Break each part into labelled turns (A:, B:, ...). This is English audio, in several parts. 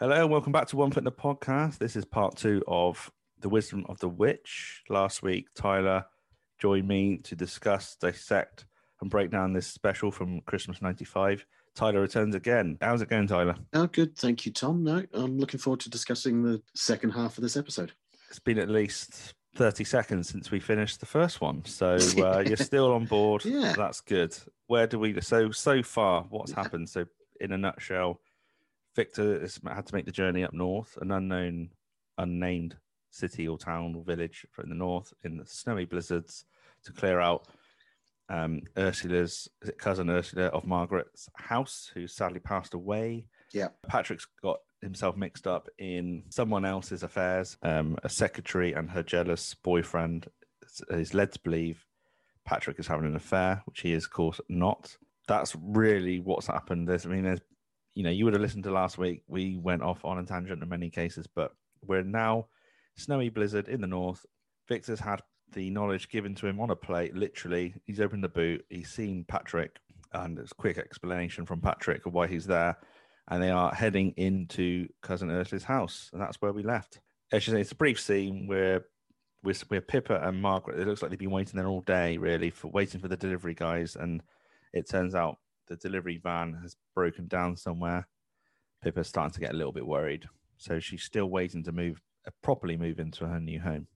A: Hello welcome back to One Foot in the Podcast. This is part two of The Wisdom of the Witch. Last week, Tyler joined me to discuss, dissect, and break down this special from Christmas 95. Tyler returns again. How's it going, Tyler?
B: Oh, good. Thank you, Tom. No, I'm looking forward to discussing the second half of this episode.
A: It's been at least 30 seconds since we finished the first one. So uh, you're still on board.
B: Yeah.
A: That's good. Where do we, so, so far, what's happened? So, in a nutshell, Victor has had to make the journey up north, an unknown, unnamed city or town or village in the north in the snowy blizzards to clear out um, Ursula's is it cousin Ursula of Margaret's house, who sadly passed away.
B: Yeah.
A: Patrick's got himself mixed up in someone else's affairs. Um, a secretary and her jealous boyfriend is- is led to believe Patrick is having an affair, which he is, of course, not. That's really what's happened. There's, I mean, there's, you know, you would have listened to last week. We went off on a tangent in many cases, but we're now snowy blizzard in the north. Victor's had the knowledge given to him on a plate. Literally, he's opened the boot. He's seen Patrick, and a quick explanation from Patrick of why he's there. And they are heading into cousin Ursula's house, and that's where we left. As you say, it's a brief scene where we're, we're Pippa and Margaret. It looks like they've been waiting there all day, really, for waiting for the delivery guys. And it turns out the delivery van has broken down somewhere. Pippa's starting to get a little bit worried, so she's still waiting to move uh, properly move into her new home.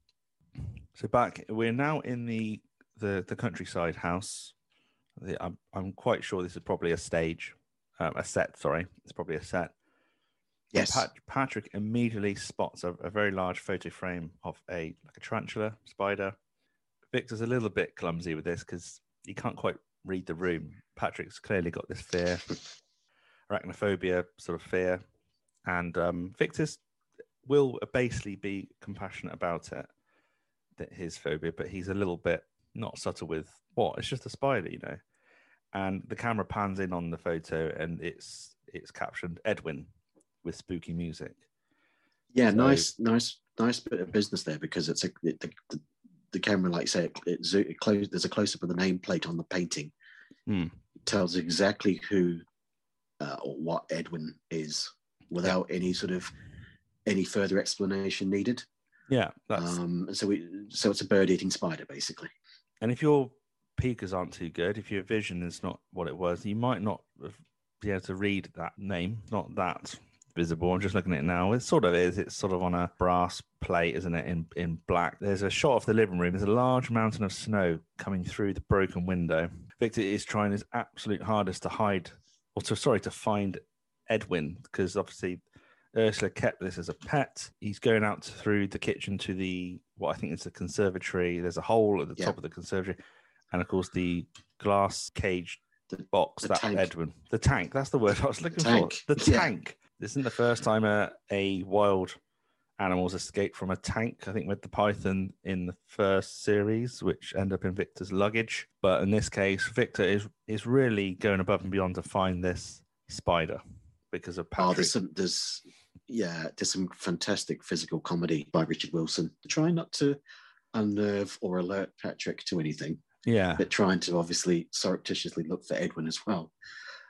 A: So back, we're now in the the, the countryside house. The, I'm I'm quite sure this is probably a stage, um, a set. Sorry, it's probably a set.
B: Yes.
A: Pat, Patrick immediately spots a, a very large photo frame of a like a tarantula spider. Victor's a little bit clumsy with this because he can't quite read the room. Patrick's clearly got this fear, arachnophobia sort of fear, and um, Victor's will basically be compassionate about it, his phobia, but he's a little bit not subtle with what it's just a spider, you know. And the camera pans in on the photo, and it's it's captioned Edwin with spooky music.
B: Yeah,
A: So-
B: nice, nice, nice bit of business there because it's a it, the, the, camera, like say, it, it, zo- it close, there's a close up of the nameplate on the painting.
A: Hmm.
B: Tells exactly who uh, or what Edwin is without any sort of any further explanation needed.
A: Yeah, that's
B: Um, so we so it's a bird eating spider basically.
A: and if your peekers aren't too good, if your vision is not what it was, you might not be able to read that name. Not that visible. I'm just looking at it now. It sort of is. It's sort of on a brass plate, isn't it? In in black. There's a shot of the living room. There's a large mountain of snow coming through the broken window. Victor is trying his absolute hardest to hide, or to sorry, to find Edwin because obviously Ursula kept this as a pet. He's going out through the kitchen to the what I think is the conservatory. There's a hole at the
B: Yeah.
A: top of the conservatory, and of course the glass cage
B: The-
A: box
B: the
A: that
B: tank.
A: Edwin, the tank. That's the word I was looking
B: tank,
A: for. The
B: yeah.
A: tank. This isn't the first time a, a wild animals escaped from a tank. I think with the python in the first series, which end up in Victor's luggage. But in this case, Victor is is really going above and beyond to find this spider because of
B: Oh,
A: Patrick.
B: there's some there's yeah, there's some fantastic physical comedy by Richard Wilson. Trying not to unnerve or alert Patrick to anything,
A: yeah,
B: but trying to obviously surreptitiously look for Edwin as well.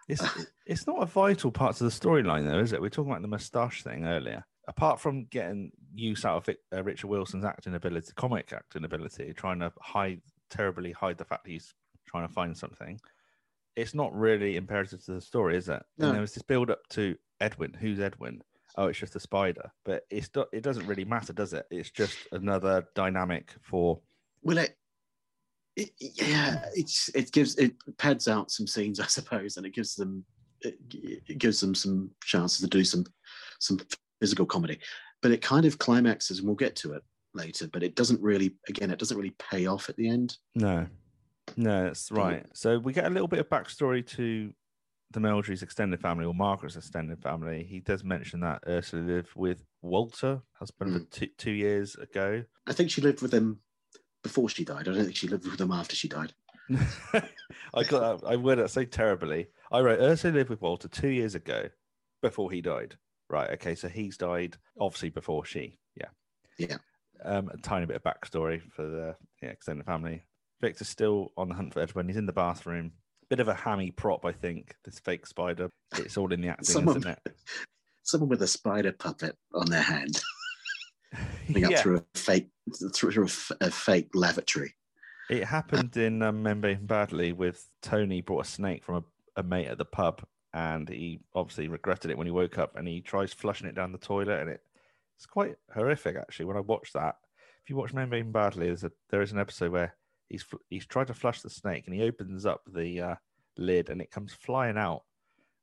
A: it's it's not a vital part of the storyline though, is it? We are talking about the moustache thing earlier. Apart from getting use out of uh, Richard Wilson's acting ability, comic acting ability, trying to hide terribly hide the fact he's trying to find something, it's not really imperative to the story, is it?
B: No.
A: And there was this build up to Edwin. Who's Edwin? Oh, it's just a spider. But it's it doesn't really matter, does it? It's just another dynamic for
B: Well, it, it yeah, it's it gives it pads out some scenes, I suppose, and it gives them it, it gives them some chances to do some some physical comedy. But it kind of climaxes, and we'll get to it later. But it doesn't really, again, it doesn't really pay off at the end.
A: No, no, that's right. So we get a little bit of backstory to the Meldrews' extended family or Margaret's extended family. He does mention that Ursula lived with Walter, husband of two, two years ago.
B: I think she lived with them before she died. I don't think she lived with them after she died.
A: I got that, I word that so terribly. I wrote Ursula lived with Walter two years ago before he died. Right. Okay. So he's died obviously before she. Yeah.
B: Yeah.
A: Um, a tiny bit of backstory for the yeah, extended family. Victor's still on the hunt for Edwin. He's in the bathroom. Bit of a hammy prop, I think. This fake spider. It's all in the acting,
B: Someone-
A: isn't it?
B: Someone with a spider puppet on their hand, coming up through a fake through a, fake lavatory.
A: it happened in um, Badly with Tony brought a snake from a, a mate at the pub, and he obviously regretted it when he woke up, and he tries flushing it down the toilet, and it it's quite horrific actually. When I watched that, if you watch Behaving Badly, there's a there is an episode where he's fl- he's tried to flush the snake, and he opens up the uh, lid, and it comes flying out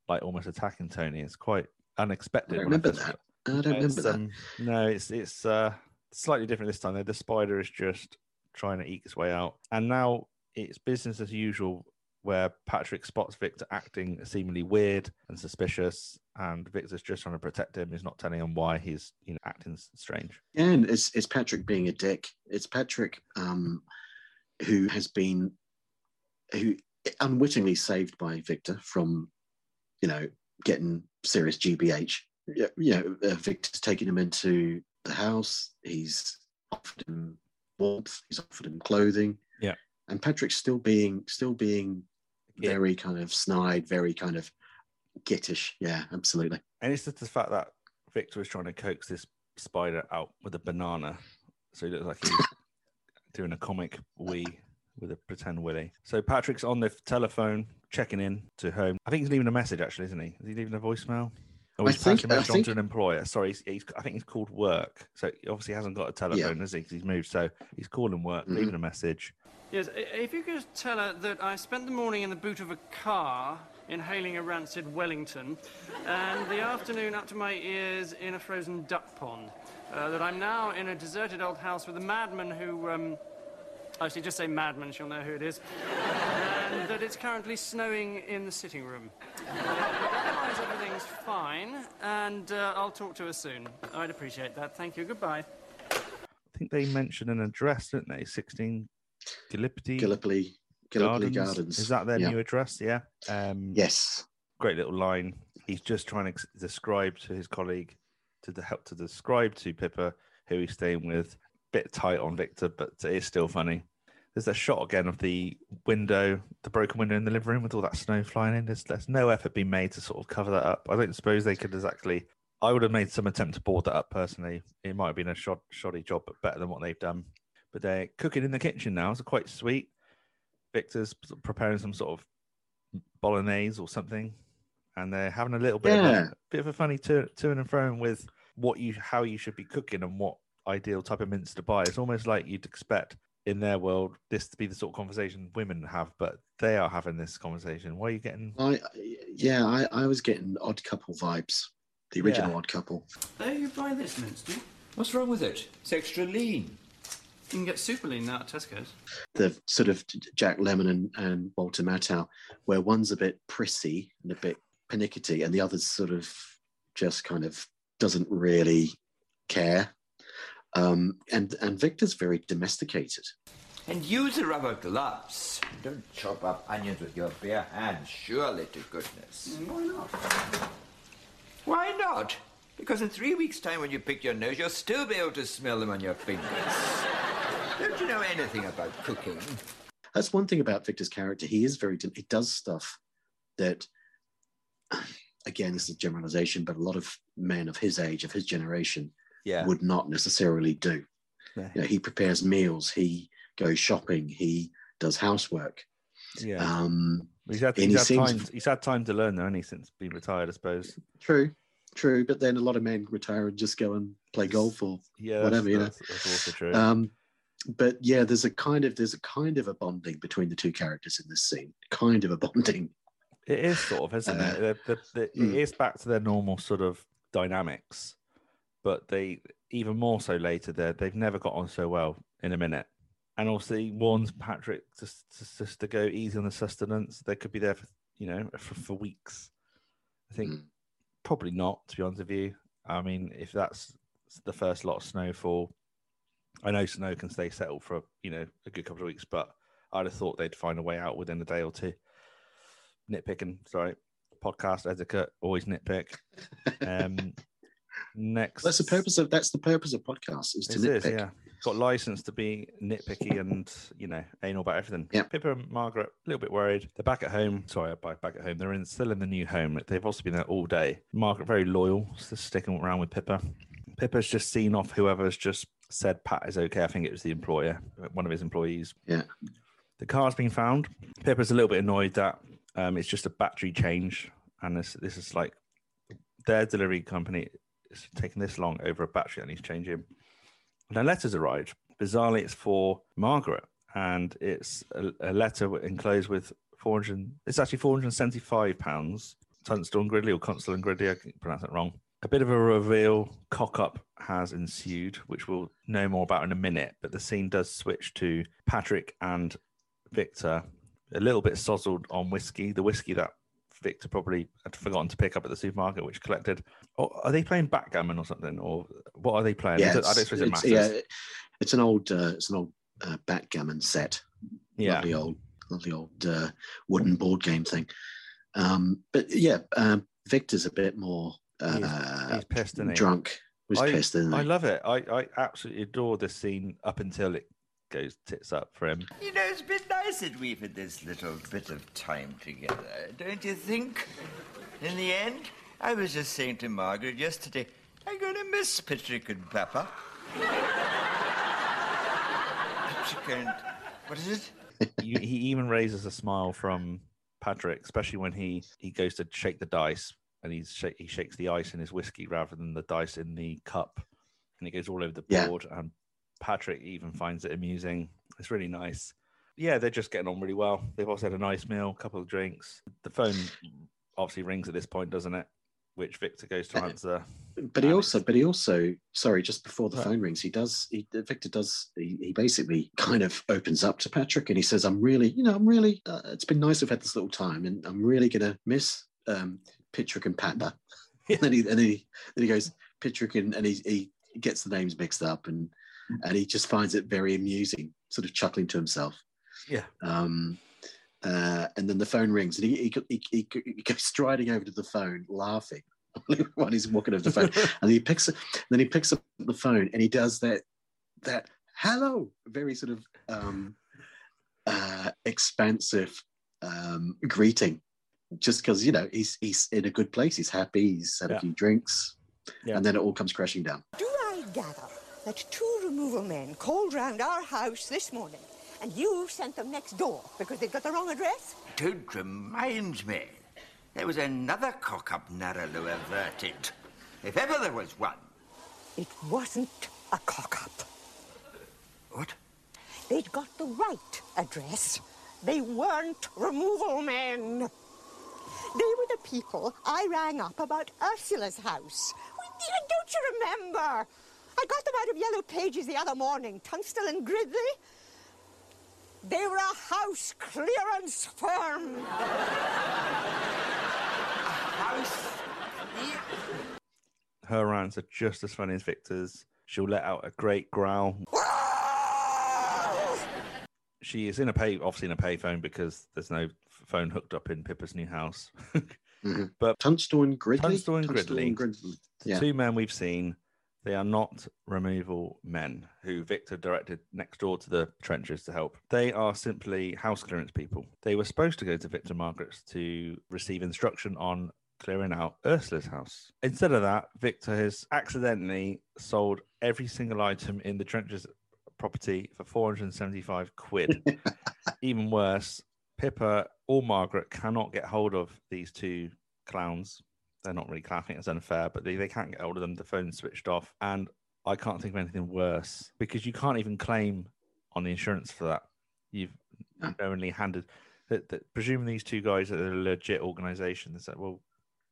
A: like almost attacking Tony. It's quite
B: I
A: unexpected.
B: don't remember
A: first-
B: that. I don't
A: it's,
B: remember that.
A: um, no, it's it's uh, slightly different this time. though. The spider is just trying to eke its way out, and now it's business as usual. Where Patrick spots Victor acting seemingly weird and suspicious, and Victor's just trying to protect him. He's not telling him why he's you know acting s- strange.
B: And it's it's Patrick being a dick. It's Patrick um, who has been who unwittingly saved by Victor from, you know, getting serious GBH. Yeah, You know, uh, Victor's taking him into the house. He's offered him warmth. He's offered him clothing.
A: Yeah.
B: and Patrick's still being still being
A: Yeah.
B: very kind of snide, very kind of gittish. Yeah, absolutely.
A: And it's just the fact that Victor is trying to coax this spider out with a banana, so he looks like he's doing a comic wee with a pretend willy. So Patrick's on the telephone checking in to home. I think he's leaving a message actually, isn't he? Is he leaving a voicemail? Oh,
B: I
A: he's
B: think-
A: passing a
B: I
A: message on to an employer. Sorry, he's, he's, I think he's called work. So he obviously hasn't got a telephone, has he? Because he's moved. So he's calling work,
B: Mhm.
A: leaving a message.
C: Yes, if you could tell her that I spent the morning in the boot of a car inhaling a rancid Wellington, and the afternoon up to my ears in a frozen duck pond. Uh, that I'm now in a deserted old house with a madman who, um, actually just say madman, she'll know who it is, and that it's currently snowing in the sitting room. Otherwise, everything's fine, and uh, I'll talk to her soon. I'd appreciate that. Thank you. Goodbye.
A: I think they mentioned an address, didn't they? 16 Gallipoli
B: Gallipoli, Gallipoli Gardens.
A: Is that their
B: Yeah.
A: new address? Yeah. Um,
B: Yes.
A: great little line. He's just trying to describe to his colleague to help to describe to Pippa who he's staying with. Bit tight on Victor, but it is still funny. There's a shot again of the window, the broken window in the living room with all that snow flying in. There's, there's no effort being made to sort of cover that up. I don't suppose they could exactly. I would have made some attempt to board that up personally. It might have been a shod, shoddy job, but better than what they've done. But they're cooking in the kitchen now. It's quite sweet. Victor's preparing some sort of bolognese or something, and they're having a little bit of a bit of a funny to to and fro with what you how you should be cooking and what ideal type of mince to buy. It's almost like you'd expect in their world this to be the sort of conversation women have, but they are having this conversation. Why are you getting?
B: I yeah, I, I was getting odd couple vibes. The original
A: Yeah.
B: odd couple.
C: There you buy this mince, do you?
D: What's wrong with it? It's extra lean.
C: You can get super lean now at Tesco's.
B: The sort of Jack Lemmon and, and Walter Matthau, where one's a bit prissy and a bit pernickety, and the other's sort of just kind of doesn't really care. Um, and and Victor's very domesticated.
D: And use the rubber gloves. Don't chop up onions with your bare hands, surely to goodness.
C: Why not?
D: Why not? Because in three weeks' time, when you pick your nose, you'll still be able to smell them on your fingers. Don't you know anything about cooking?
B: That's one thing about Victor's character. He is very he does stuff that again, this is a generalization, but a lot of men of his age, of his generation,
A: Yeah,
B: would not necessarily do.
A: Yeah.
B: You know, he prepares meals, he goes shopping, he does housework.
A: yeah.
B: Um,
A: he's had, he's
B: he
A: had time. He's had time to learn though, hasn't he, since being retired, I suppose.
B: true, true. But then a lot of men retire and just go and play golf or
A: Yeah,
B: Whatever, you know.
A: that's, that's also true.
B: um, but yeah, there's a kind of there's a kind of a bonding between the two characters in this scene. Kind of a bonding.
A: It is sort of, isn't
B: Uh,
A: it? The, the, the,
B: mm.
A: It is back to their normal sort of dynamics, but they even more so later. There, they've never got on so well in a minute. And also, he warns Patrick just, just just to go easy on the sustenance. They could be there for you know for, for weeks. I think
B: Mm.
A: probably not. To be honest with you, I mean, if that's the first lot of snowfall, I know snow can stay settled for you know a good couple of weeks, but I'd have thought they'd find a way out within a day or two. Nitpicking, sorry, podcast etiquette, always nitpick. Um, Next,
B: That's the purpose of that's the purpose of podcasts is to
A: It is,
B: nitpick.
A: yeah. Got license to be nitpicky and you know anal about everything.
B: Yeah.
A: Pippa and Margaret a little bit worried. They're back at home. Sorry, by back at home. They're in still in the new home. They've also been there all day. Margaret very loyal, just sticking around with Pippa. Pippa's just seen off whoever's just said Pat is okay. I think it was the employer, one of his employees.
B: Yeah.
A: The car's been found. Pippa's a little bit annoyed that um, it's just a battery change, and this this is like their delivery company is taking this long over a battery that needs changing. And a letter's arrived. Bizarrely, it's for Margaret, and it's a, a letter enclosed with 400. It's actually 475 pounds. Tunstall and Gridley, or Constable and Gridley, I can pronounce that wrong. A bit of a reveal cock up has ensued, which we'll know more about in a minute. But the scene does switch to Patrick and Victor, a little bit sozzled on whiskey, the whiskey that Victor probably had forgotten to pick up at the supermarket, which collected. Or are they playing backgammon or something, or what are they playing?
B: Yeah,
A: I don't I don't
B: it's,
A: suppose it matters.
B: yeah, it's an old uh, it's an old uh, backgammon set.
A: Yeah,
B: lovely old lovely old uh, wooden board game thing. Um, but yeah, um, Victor's a bit more uh,
A: he's pissed, isn't he?
B: drunk. Was
A: I,
B: pissed,
A: I love it. I, I absolutely adore this scene up until it goes tits up for him.
D: You know, it's been nice that we've had this little bit of time together, don't you think? In the end, I was just saying to Margaret yesterday, I'm going to miss Patrick and Papa. Patrick and. What is it?
A: you, he even raises a smile from Patrick, especially when he he goes to shake the dice and he's sh- he shakes the ice in his whiskey rather than the dice in the cup, and it goes all over the
B: Yeah.
A: board. And Patrick even finds it amusing. It's really nice. Yeah, they're just getting on really well. They've also had a nice meal, a couple of drinks. The phone obviously rings at this point, doesn't it? Which Victor goes to
B: Uh,
A: answer.
B: But he also, but he also, sorry, just before the
A: Right.
B: phone rings, he does. He, Victor does. He, he basically kind of opens up to Patrick, and he says, "I'm really, you know, I'm really. Uh, it's been nice to have had this little time, and I'm really gonna miss um, Patrick and Papa." And then he, and then he, then he goes Patrick, and, and he, he gets the names mixed up, and and he just finds it very amusing, sort of chuckling to himself.
A: Yeah.
B: Um, uh, and then the phone rings, and he he, he, he, he goes striding over to the phone, laughing while he's walking over the phone. and he picks it, then he picks up the phone, and he does that that hello, very sort of um, uh, expansive um, greeting, just because you know he's he's in a good place, he's happy, he's had
A: Yeah.
B: a few drinks,
A: Yeah.
B: and then it all comes crashing down.
E: Do I gather that two removal men called round our house this morning and you sent them next door because they'd got the wrong address?
D: Don't remind me. There was another cock up Narrowlow averted. If ever there was one.
E: It wasn't a cock up.
D: What?
E: They'd got the right address. They weren't removal men. They were the people I rang up about Ursula's house. Don't you remember? I got them out of Yellow Pages the other morning, Tunstall and Gridley. They were a house clearance firm.
D: House.
A: Her rants are just as funny as Victor's. She'll let out a great growl. She is in a pay, obviously in a payphone because there's no phone hooked up in Pippa's new house.
B: Mhm.
A: But
B: Tunstall and Gridley.
A: Tunstall and Gridley.
B: Gridley.
A: the
B: Yeah.
A: two men we've seen, they are not removal men who Victor directed next door to the trenches to help. They are simply house clearance people. They were supposed to go to Victor Margaret's to receive instruction on clearing out Ursula's house. Instead of that, Victor has accidentally sold every single item in the trenches property for 475 quid. Even worse, Pippa or Margaret cannot get hold of these two clowns. They're not really clapping It's unfair, but they, they can't get hold of them. The phone's switched off. And I can't think of anything worse because you can't even claim on the insurance for that. You've
B: No.
A: knowingly handed that, that presuming these two guys are a legit organization. They said, well,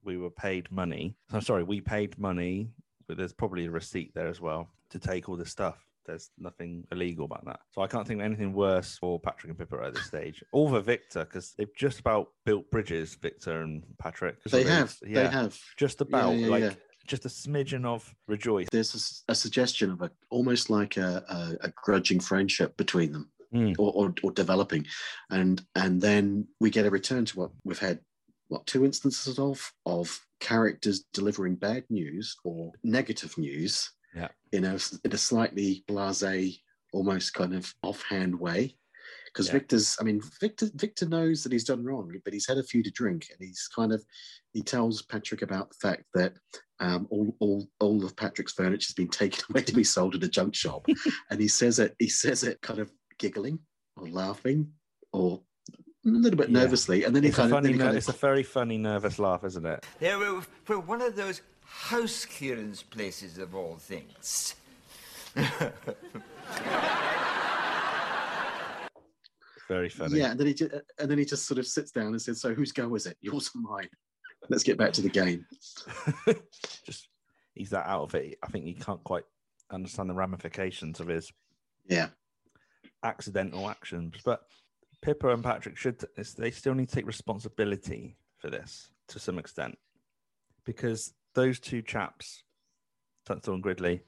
A: we were paid money. I'm sorry, we paid money, but there's probably a receipt there as well to take all this stuff. There's nothing illegal about that. So I can't think of anything worse for Patrick and Pippa at this stage. Or for Victor, because they've just about built bridges, Victor and Patrick.
B: They have.
A: yeah,
B: They have.
A: Just about
B: yeah,
A: like
B: yeah.
A: just a smidgen of rejoice.
B: There's a suggestion of a almost like a, a, a grudging friendship between them,
A: Mm.
B: or, or or developing, and and then we get a return to what we've had what two instances of of characters delivering bad news or negative news
A: Yeah.
B: in a in a slightly blasé, almost kind of offhand way. Because
A: Yeah.
B: Victor's, I mean, Victor Victor knows that he's done wrong, but he's had a few to drink, and he's kind of he tells Patrick about the fact that um, all all all of Patrick's furniture has been taken away to be sold at a junk shop, and he says it he says it kind of giggling or laughing or a little bit
A: Yeah.
B: nervously, and then he
A: It's
B: kind of, then
A: funny.
B: he
A: ner-
B: kind
A: it's a very funny, nervous laugh, isn't it?
D: They we're one of those house clearance places of all things.
A: Very funny.
B: yeah, and then he just, and then he just sort of sits down and says, "So whose go is it? Yours or mine? Let's get back to the game."
A: Just he's that out of it. I think he can't quite understand the ramifications of his
B: Yeah,
A: accidental actions. But Pippa and Patrick should they still need to take responsibility for this to some extent because those two chaps, Tunstall and Gridley,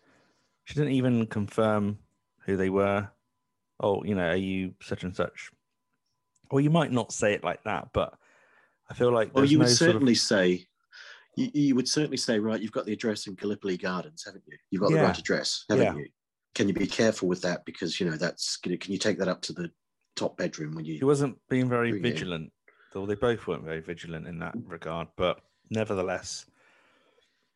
A: she didn't even confirm who they were. Oh, you know, are you such and such? Well, you might not say it like that, but I feel like
B: well, you
A: no
B: would
A: sort of-
B: certainly say. You, you would certainly say, right, you've got the address in Gallipoli Gardens, haven't you? You've got
A: Yeah.
B: the right address, haven't
A: Yeah.
B: you? Can you be careful with that? Because, you know, that's, can you, can you take that up to the top bedroom when you?
A: he wasn't being very vigilant, though they both weren't very vigilant in that regard. But nevertheless,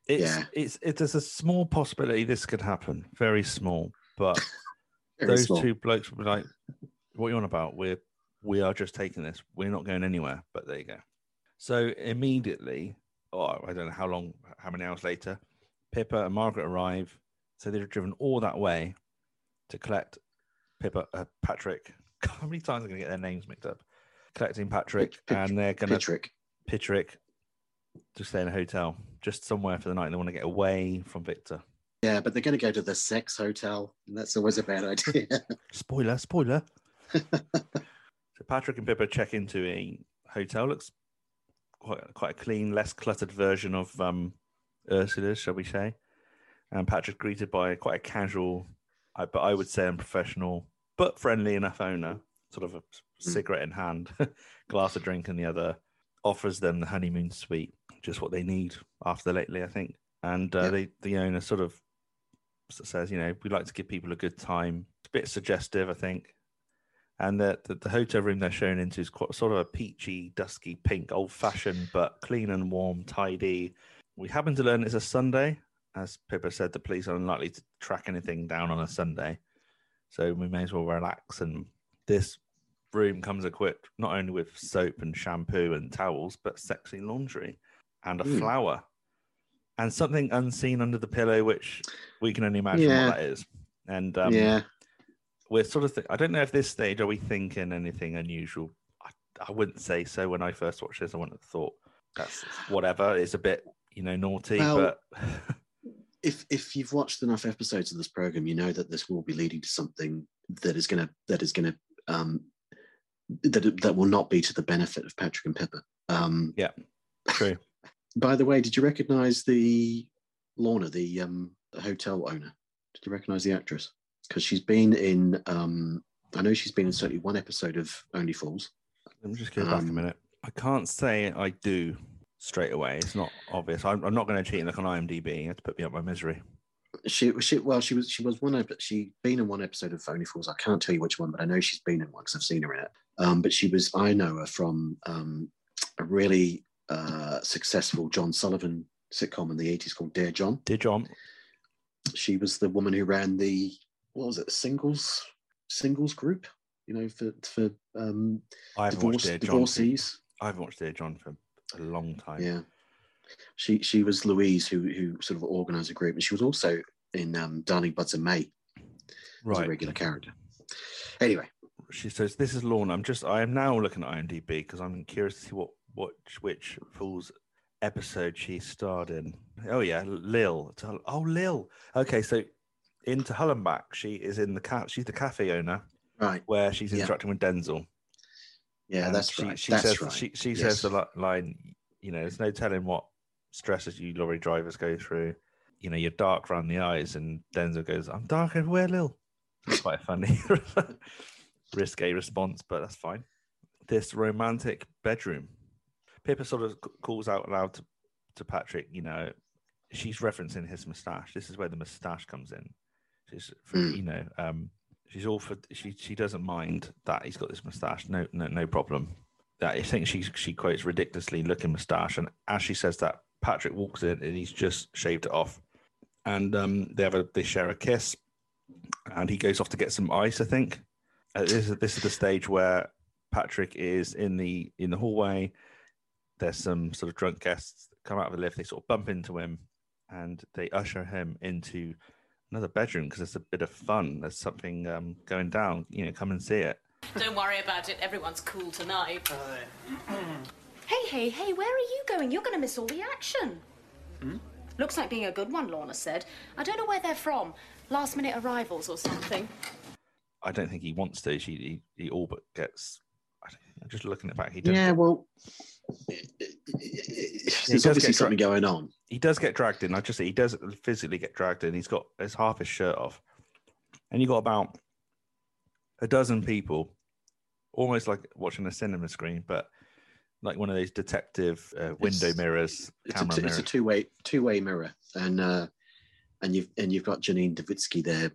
A: it's
B: Yeah.
A: it's it, there's a small possibility this could happen, very small. But
B: very
A: those
B: small.
A: two blokes would be like, "What are you on about? We're we are just taking this. We're not going anywhere." But there you go. So immediately, oh, I don't know how long, how many hours later, Pippa and Margaret arrive. So they've driven all that way to collect Pippa, uh, Patrick. How many times are going to get their names mixed up? Collecting Patrick,
B: Pit-
A: and they're going to
B: Patrick.
A: Patrick to stay in a hotel, just somewhere for the night. And they want to get away from Victor.
B: Yeah, but they're going to go to the sex hotel, and that's always a bad idea.
A: Spoiler, spoiler. so Patrick and Pippa check into a hotel. Looks quite quite a clean, less cluttered version of um, Ursula's, shall we say? And Patrick's greeted by quite a casual, I- but I would say unprofessional, but friendly enough owner. Sort of a cigarette in hand, glass of drink in the other. Offers them the honeymoon suite, just what they need after lately, I think. And uh, they, the owner sort of says, you know, we like to give people a good time. It's a bit suggestive, I think. And the, the, the hotel room they're shown into is quite sort of a peachy, dusky pink, old fashioned, but clean and warm, tidy. We happen to learn it's a Sunday. As Pippa said, the police are unlikely to track anything down on a Sunday. So we may as well relax. And this room comes equipped not only with soap and shampoo and towels, but sexy laundry and a
B: Hmm.
A: flower and something unseen under the pillow, which we can only imagine
B: Yeah.
A: what that is. And um,
B: yeah,
A: we're sort of, th- I don't know if this stage are we thinking anything unusual. I, I wouldn't say so. When I first watched this, I wouldn't have thought that's whatever. It's a bit, you know, naughty,
B: Well,
A: but
B: if if you've watched enough episodes of this program, you know that this will be leading to something that is going to that is going to um, that that will not be to the benefit of Patrick and Pippa. Um, yeah,
A: true.
B: By the way, did you recognise the Lorna, the um, hotel owner? Did you recognise the actress? Because she's been in. Um, I know she's been in certainly one episode of Only Fools.
A: Let me just go back a
B: Um,
A: minute. I can't say I do straight away. It's not obvious. I'm, I'm not going to cheat and look on IMDb. You have to put me up my misery.
B: She, she, well, she was, she was one. ep- She been in one episode of Only Fools. I can't tell you which one, but I know she's been in one because I've seen her in it. Um, but she was, I know her from um, a really uh, successful John Sullivan sitcom in the eighties called Dear John.
A: Dear John,
B: She was the woman who ran the what was it, singles singles group. You know, for for um,
A: I haven't
B: divorce,
A: watched Dear John. for- I haven't watched Dear John for a long time.
B: Yeah. She she was Louise who who sort of organised a group, and she was also in um, Darling Buds and May as a
A: right.
B: regular character. Anyway,
A: She says, "This is Lorna." I'm just, I am now looking at IMDb because I'm curious to see what, what, which Fool's episode she starred in. Oh yeah, Lil. Oh Lil. Okay, so in To Hull and Back, she is in the cat. She's the cafe owner
B: right,
A: where she's
B: Yeah.
A: interacting with Denzel.
B: yeah,
A: And
B: that's
A: she,
B: right.
A: She
B: that's
A: says
B: right.
A: she, she
B: Yes.
A: says the line, you know, there's no telling what stresses you lorry drivers go through. You know, you're dark around the eyes, and Denzel goes, "I'm dark everywhere, Lil." It's quite a funny, risque response, but that's fine. This romantic bedroom. Pippa sort of calls out loud to, to Patrick, you know, she's referencing his moustache. This is where the moustache comes in. She's, you know, um, she's all for. She she doesn't mind that he's got this moustache. No, no, no problem. That I think she she quotes ridiculously looking moustache, and as she says that, Patrick walks in and he's just shaved it off, and um, they have a they share a kiss, and he goes off to get some ice. I think uh, this is this is the stage where Patrick is in the in the hallway. There's some sort of drunk guests that come out of the lift. They sort of bump into him, and they usher him into another bedroom because there's a bit of fun. There's something um, going down. You know, come and see it.
F: Don't worry about it. Everyone's cool tonight.
C: Uh,
F: Hey, hey, hey, where are you going? You're going to miss all the action. Looks like being a good one, Lorna said. I don't know where they're from. Last minute arrivals or something.
A: I don't think he wants to. He he, he all but gets. I don't- I'm just looking it back. He does
B: Yeah,
A: get-
B: well,
A: does
B: there's
A: get
B: obviously
A: dra-
B: something going on.
A: he does get dragged in. I just say he does physically get dragged in. He's got his half his shirt off, and you got about a dozen people, almost like watching a cinema screen, but like one of those detective uh, window
B: It's-
A: mirrors,
B: It's a,
A: camera
B: t-
A: mirrors.
B: it's a two-way two-way mirror, and uh, and you've and you've got Janine Duvitski there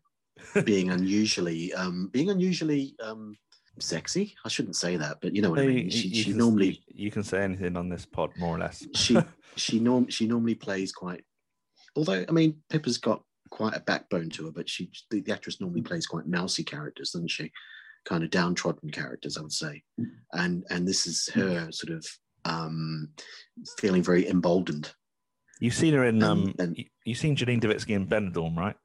B: being unusually um, being unusually um, sexy. I shouldn't say that, but you know what I mean.
A: you-
B: She,
A: you
B: she
A: can-
B: normally
A: you, you can say anything on this pod, more or less.
B: she she norm she normally plays quite. Although I mean, Pippa's got quite a backbone to her, but she the, the actress normally plays quite mousy characters, doesn't she? Kind of downtrodden characters, I would say. And and this is her sort of um, feeling very emboldened.
A: You've seen her in um,
B: Um, and-
A: you, you've seen Janine Duvitski in Benidorm, right?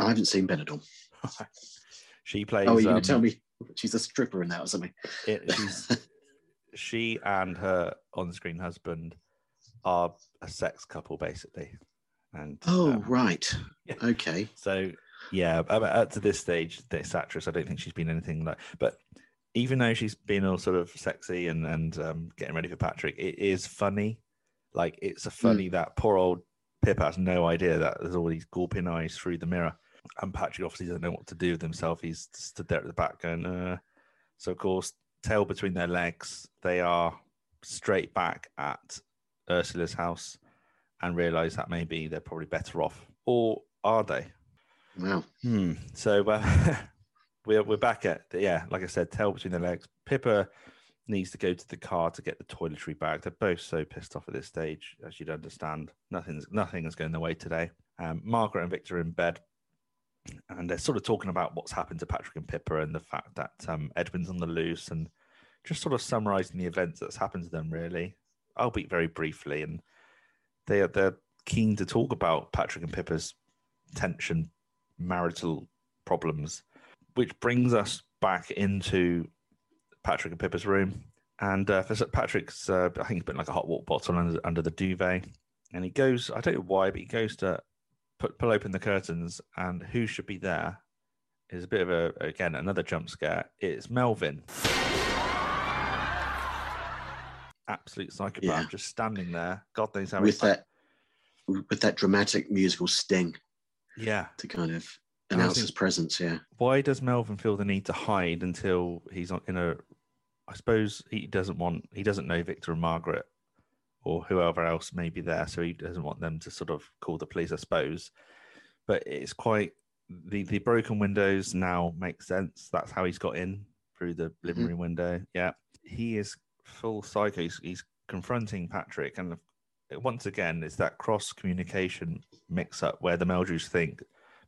B: I haven't seen Benidorm.
A: she plays.
B: Oh, you're going
A: um,
B: tell me she's a stripper in that or something?
A: it, she's she and her on-screen husband are a sex couple basically and
B: Oh,
A: um,
B: right.
A: yeah.
B: Okay.
A: so yeah up, up to this stage this actress i don't think she's been anything like but even though she's been all sort of sexy and and um, getting ready for patrick it is funny like it's a funny that poor old pip has no idea that there's all these gawping eyes through the mirror and patrick obviously doesn't know what to do with himself he's stood there at the back going uh so of course tail between their legs they are straight back at ursula's house and realize that maybe they're probably better off or are they
B: Wow.
A: Hmm. So uh, we're we're back at the, yeah, like I said, tail between the legs. Pippa needs to go to the car to get the toiletry bag. They're both so pissed off at this stage, as you'd understand. Nothing's nothing is going their way today. Um, Margaret and Victor are in bed, and they're sort of talking about what's happened to Patrick and Pippa and the fact that um, Edwin's on the loose, and just sort of summarising the events that's happened to them. Really, I'll be very briefly, and they are they're keen to talk about Patrick and Pippa's tension marital problems, which brings us back into Patrick and Pippa's room. And uh, Patrick's, uh, I think he's putting like a hot water bottle under, under the duvet. And he goes, I don't know why, but he goes to put, pull open the curtains. And who should be there is a bit of a, again, another jump scare. It's Melvin. Absolute psychopath,
B: Yeah.
A: just standing there. God knows how
B: With that with that dramatic musical sting
A: Yeah.
B: to kind of announce his presence. Yeah.
A: why does Melvin feel the need to hide until he's in a? I suppose he doesn't want. He doesn't know Victor and Margaret, or whoever else may be there, so he doesn't want them to sort of call the police. I suppose, but it's quite the the broken windows now make sense. That's how he's got in through the living
B: Mhm.
A: room window. Yeah, he is full psycho. He's, he's confronting Patrick, and once again, it's that cross communication mix up where the Meldrews think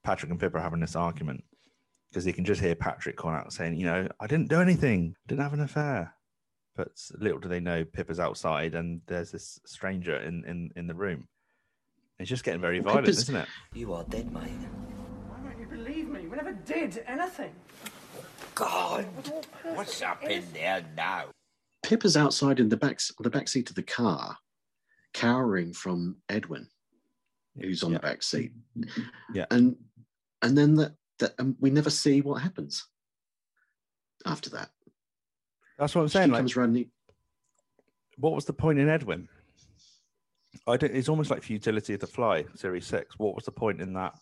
A: Patrick and Pippa are having this argument because he can just hear Patrick call out saying, you know, I didn't do anything, didn't have an affair. But little do they know, Pippa's outside and there's this stranger in, in, in the room. It's just getting very violent,
B: Pippa's-
A: isn't it?
D: You are dead, mate.
C: Why don't you believe me? We never did anything.
D: God, what's up in there now?
B: Pippa's outside in the back the back seat of the car, cowering from Edwin, who's on
A: Yeah.
B: the back seat.
A: Yeah.
B: And and then that that um, we never see what happens after that.
A: That's what I'm
B: She
A: saying. Like,
B: comes running.
A: what was the point in Edwin? I don't, it's almost like futility of the fly, series six. What was the point in that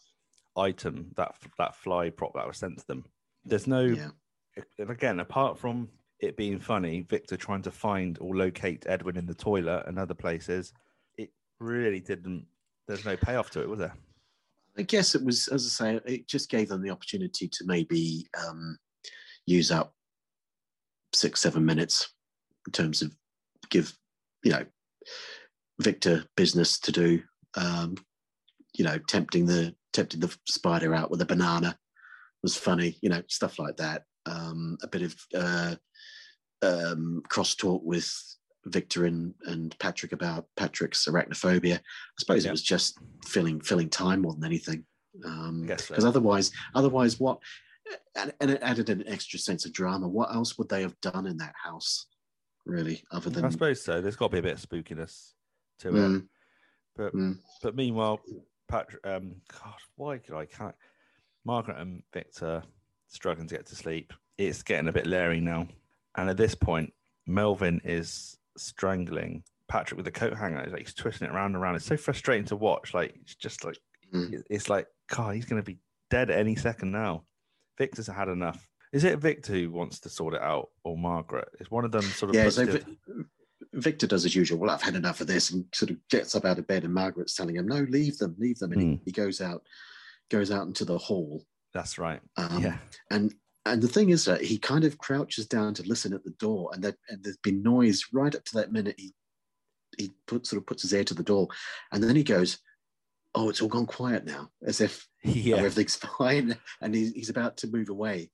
A: item, that that fly prop that was sent to them? There's no
B: Yeah.
A: and again, apart from it being funny, Victor trying to find or locate Edwin in the toilet and other places, it really didn't. There's no payoff to it, was there?
B: I guess it was, as I say, it just gave them the opportunity to maybe um, use up six, seven minutes in terms of give, you know, Victor business to do. Um, you know, tempting the tempting the spider out with a banana was funny. You know, stuff like that. Um, a bit of uh, um, crosstalk with Victor and, and Patrick about Patrick's arachnophobia. I suppose
A: Yeah.
B: it was just filling filling time more than anything. Um,
A: Guess so.
B: because otherwise, otherwise, what? And, and it added an extra sense of drama. What else would they have done in that house, really, other than?
A: I suppose so. There's got to be a bit of spookiness to it.
B: Mm,
A: But
B: mm.
A: but meanwhile, Patrick, um, God, why could I can't? Margaret and Victor struggling to get to sleep. It's getting a bit leery now, and at this point, Melvin is strangling Patrick with a coat hanger. He's like he's twisting it around and around. It's so frustrating to watch. Like it's just like
B: Mm.
A: it's like God, he's going to be dead any second now. Victor's had enough. Is it Victor who wants to sort it out, or Margaret? Is one of them sort of
B: yeah, so Victor does as usual. Well, I've had enough of this, and sort of gets up out of bed, and Margaret's telling him, "No, leave them, leave them." And he,
A: Mm.
B: he goes out, goes out into the hall,
A: That's right.
B: um,
A: yeah.
B: and and the thing is that he kind of crouches down to listen at the door, and there and there's been noise right up to that minute. He he put, sort of puts his ear to the door, and then he goes, "Oh, it's all gone quiet now," as if
A: Yeah.
B: everything's fine, and he's he's about to move away,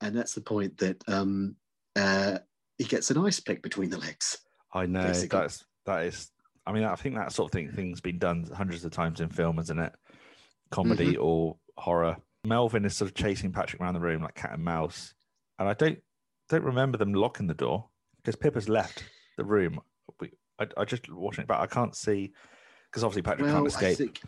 B: and that's the point that um, uh, he gets an ice pick between the legs.
A: I know
B: basically.
A: that's that is. I mean, I think that sort of thing thing's been done hundreds of times in film, isn't it? Comedy
B: Mm-hmm.
A: or horror. Melvin is sort of chasing Patrick around the room like cat and mouse, and I don't don't remember them locking the door because Pippa's left the room. We, I, I just watching it back. I can't see because obviously Patrick can't
B: I
A: escape.
B: think,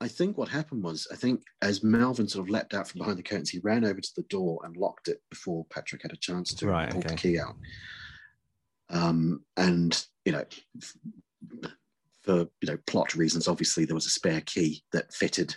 B: I think what happened was, I think as Melvin sort of leapt out from behind the curtains, he ran over to the door and locked it before Patrick had a chance to
A: Right,
B: pull the key out. Um, and you know, for you know plot reasons, obviously there was a spare key that fitted,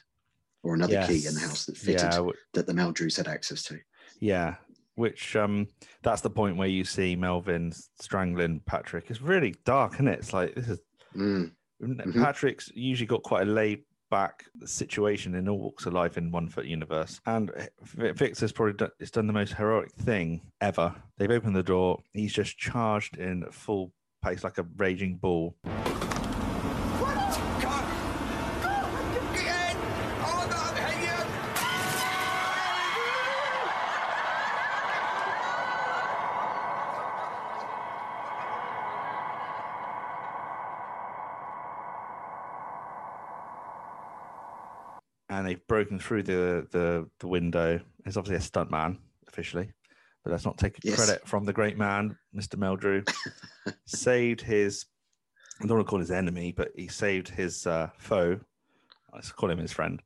B: or another key in the house that fitted
A: Yeah,
B: that the Meldrews had access to.
A: Yeah, which um, that's the point where you see Melvin strangling Patrick. It's really dark, isn't it? It's like this is
B: Mm, Mhm.
A: Patrick's usually got quite a laid back situation in all walks of life in One Foot Universe, and Vi- Victor's probably done, it's done the most heroic thing ever. They've opened the door. He's just charged in full pace like a raging bull. and they've broken through the the, the window. It's obviously a stunt man officially, but let's not take
B: Yes.
A: credit from the great man, Mr. Meldrew. saved his, I don't want to call his enemy, but he saved his uh, foe. Let's call him his friend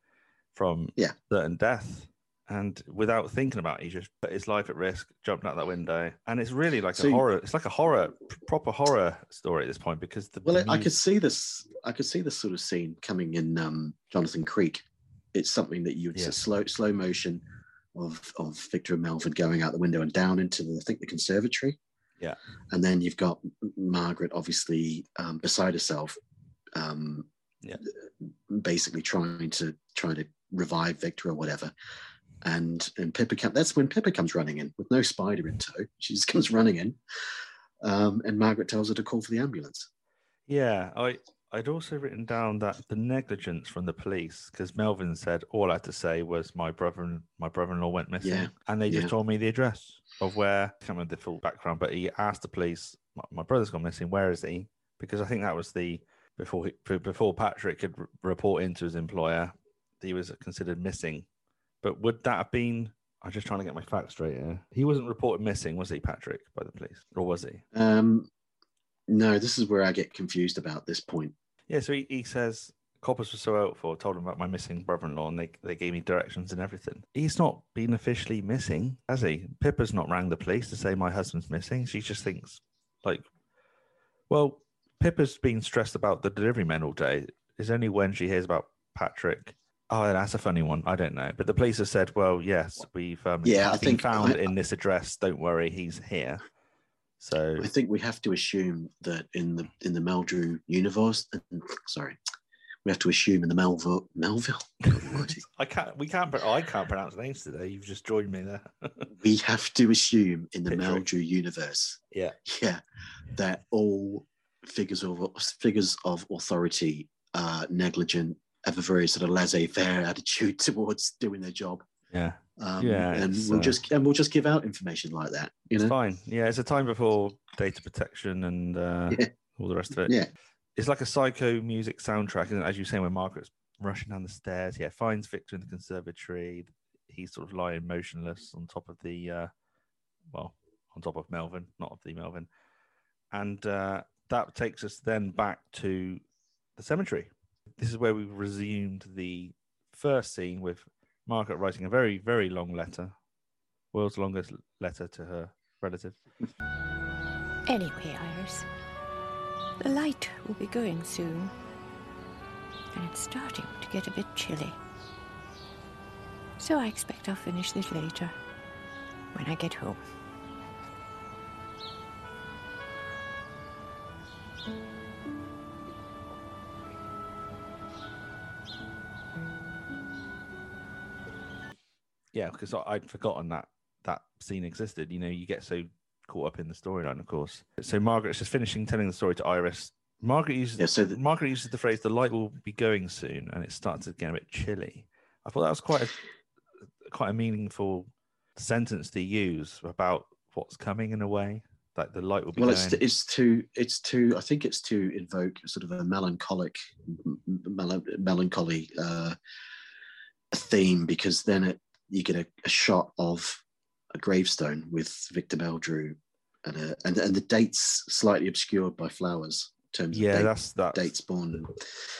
A: from
B: Yeah.
A: certain death. And without thinking about it, he just put his life at risk, jumped out that window, and it's really like
B: So
A: a horror. It's like a horror, proper horror story at this point because the
B: Well, I, I could see this. I could see this sort of scene coming in um, Jonathan Creek. It's something that you would
A: Yeah.
B: slow slow motion of of Victor and Melvin going out the window and down into the I think the conservatory.
A: Yeah.
B: and then you've got Margaret obviously um, beside herself, um,
A: Yeah.
B: basically trying to trying to revive Victor or whatever. And and Pippa come, that's when Pippa comes running in with no spider in tow. She just comes running in, um, and Margaret tells her to call for the ambulance.
A: Yeah, I I'd also written down that the negligence from the police because Melvin said all I had to say was my brother and my brother-in-law went missing,
B: Yeah,
A: and they just
B: yeah.
A: told me the address of where. I can't remember the full background, but he asked the police, "My, my brother's gone missing. Where is he?" Because I think that was the before he, before Patrick could r- report into his employer, he was considered missing. But would that have been? I'm just trying to get my facts straight here. He wasn't reported missing, was he, Patrick, by the police, or was he?
B: Um, no, this is where I get confused about this point.
A: Yeah, so he, he says coppers were so helpful. Told him about my missing brother-in-law, and they they gave me directions and everything. He's not been officially missing, has he? Pippa's not rang the police to say my husband's missing. She just thinks, like, well, Pippa's been stressed about the delivery men all day. It's only when she hears about Patrick Oh, that's a funny one. I don't know, but the police have said, "Well, yes, we've um,
B: Yeah, I think-
A: found
B: I-
A: in this address. Don't worry, he's here." So
B: I think we have to assume that in the in the Meldrew universe, sorry, we have to assume in the Melville Melville.
A: I can't. We can't. I can't pronounce names today. You've just joined me there.
B: we have to assume in the
A: Pickering.
B: Meldrew universe,
A: yeah.
B: yeah, that all figures of figures of authority are negligent, have a very sort of laissez-faire attitude towards doing their job.
A: Yeah.
B: Um,
A: Yeah,
B: and we'll
A: uh,
B: just and we'll just give out information like that. You
A: It's
B: know,
A: fine. Yeah, it's a time before data protection and uh,
B: Yeah.
A: all the rest of it.
B: yeah,
A: It's like a psycho music soundtrack, and as you say, when Margaret's rushing down the stairs, yeah, finds Victor in the conservatory. He's sort of lying motionless on top of the, uh, well, on top of Melvin, not of the Melvin, and uh, that takes us then back to the cemetery. This is where we resumed the first scene with Margaret writing a very, very long letter, world's longest letter to her relative.
G: Anyway, Iris, the light will be going soon. And it's starting to get a bit chilly. So I expect I'll finish this later, when I get home.
A: Because I'd forgotten that that scene existed. You know, you get so caught up in the storyline, of course. So Margaret's just finishing telling the story to Iris. Margaret uses
B: Yeah, so the-
A: Margaret uses the phrase "the light will be going soon," and it starts to get a bit chilly. I thought that was quite a quite a meaningful sentence to use about what's coming in a way. Like the light will be
B: well,
A: going.
B: it's it's to it's to I think it's to invoke sort of a melancholic, melancholy uh, theme because then it you get a, a shot of a gravestone with Victor Meldrew and a, and and the dates slightly obscured by flowers in terms
A: yeah,
B: of date,
A: that's that
B: dates born.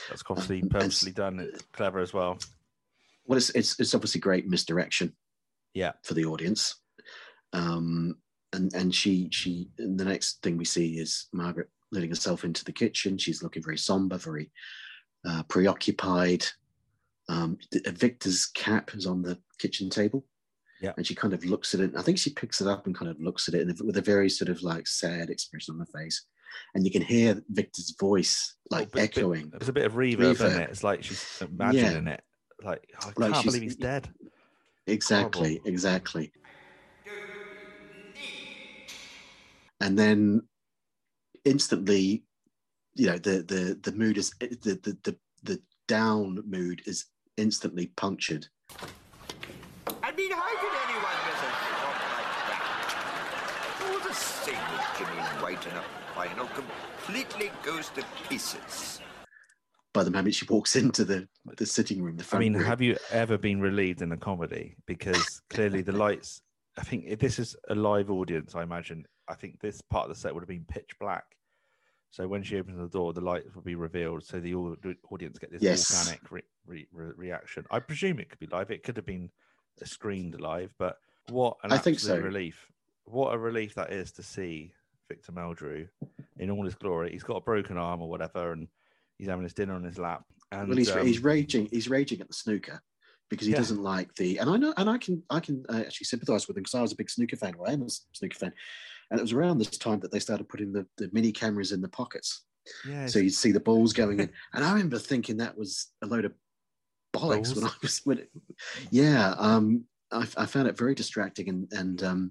A: That's obviously
B: um,
A: purposely done. It's clever as well.
B: well, it's, it's it's obviously great misdirection.
A: Yeah.
B: for the audience. Um, and and she she and the next thing we see is Margaret letting herself into the kitchen. She's looking very somber, very uh, preoccupied. Um, Victor's cap is on the kitchen table.
A: Yeah.
B: And she kind of looks at it. I think she picks it up and kind of looks at it and with a very sort of like sad expression on her face. And you can hear Victor's voice oh, like
A: Oh, bit- bit-
B: echoing.
A: There's a bit of reverb,
B: Reverb.
A: in it. It's like she's imagining it. Like I
B: Like
A: can't believe he's dead.
B: Exactly,
A: Horrible.
B: exactly. And then instantly, you know, the the the mood is the the the, the down mood is instantly punctured.
D: I mean, how could anyone miss a shot like that? All the same with Jimmy White in final completely goes to pieces.
B: By the moment she walks into the the sitting room, the
A: I mean,
B: room.
A: have you ever been relieved in a comedy? Because clearly the lights. I think if this is a live audience, I imagine. I think this part of the set would have been pitch black. So when she opens the door, the lights will be revealed, so the audience get this
B: Yes.
A: organic re- re- re- reaction. I presume it could be live. It could have been screened live, but what an
B: I think
A: absolute
B: so.
A: relief! What a relief that is to see Victor Meldrew in all his glory. He's got a broken arm or whatever, and he's having his dinner on his lap. And
B: well, he's,
A: um,
B: he's raging. He's raging at the snooker because he
A: Yeah.
B: doesn't like the. And I know, and I can, I can uh, actually sympathise with him because I was a big snooker fan. Well, I am a snooker fan, and it was around this time that they started putting the, the mini cameras in the pockets,
A: yeah,
B: so you'd see the balls going in. And I remember thinking that was a load of bollocks when I was when it, yeah. Um, I, I found it very distracting, and and um,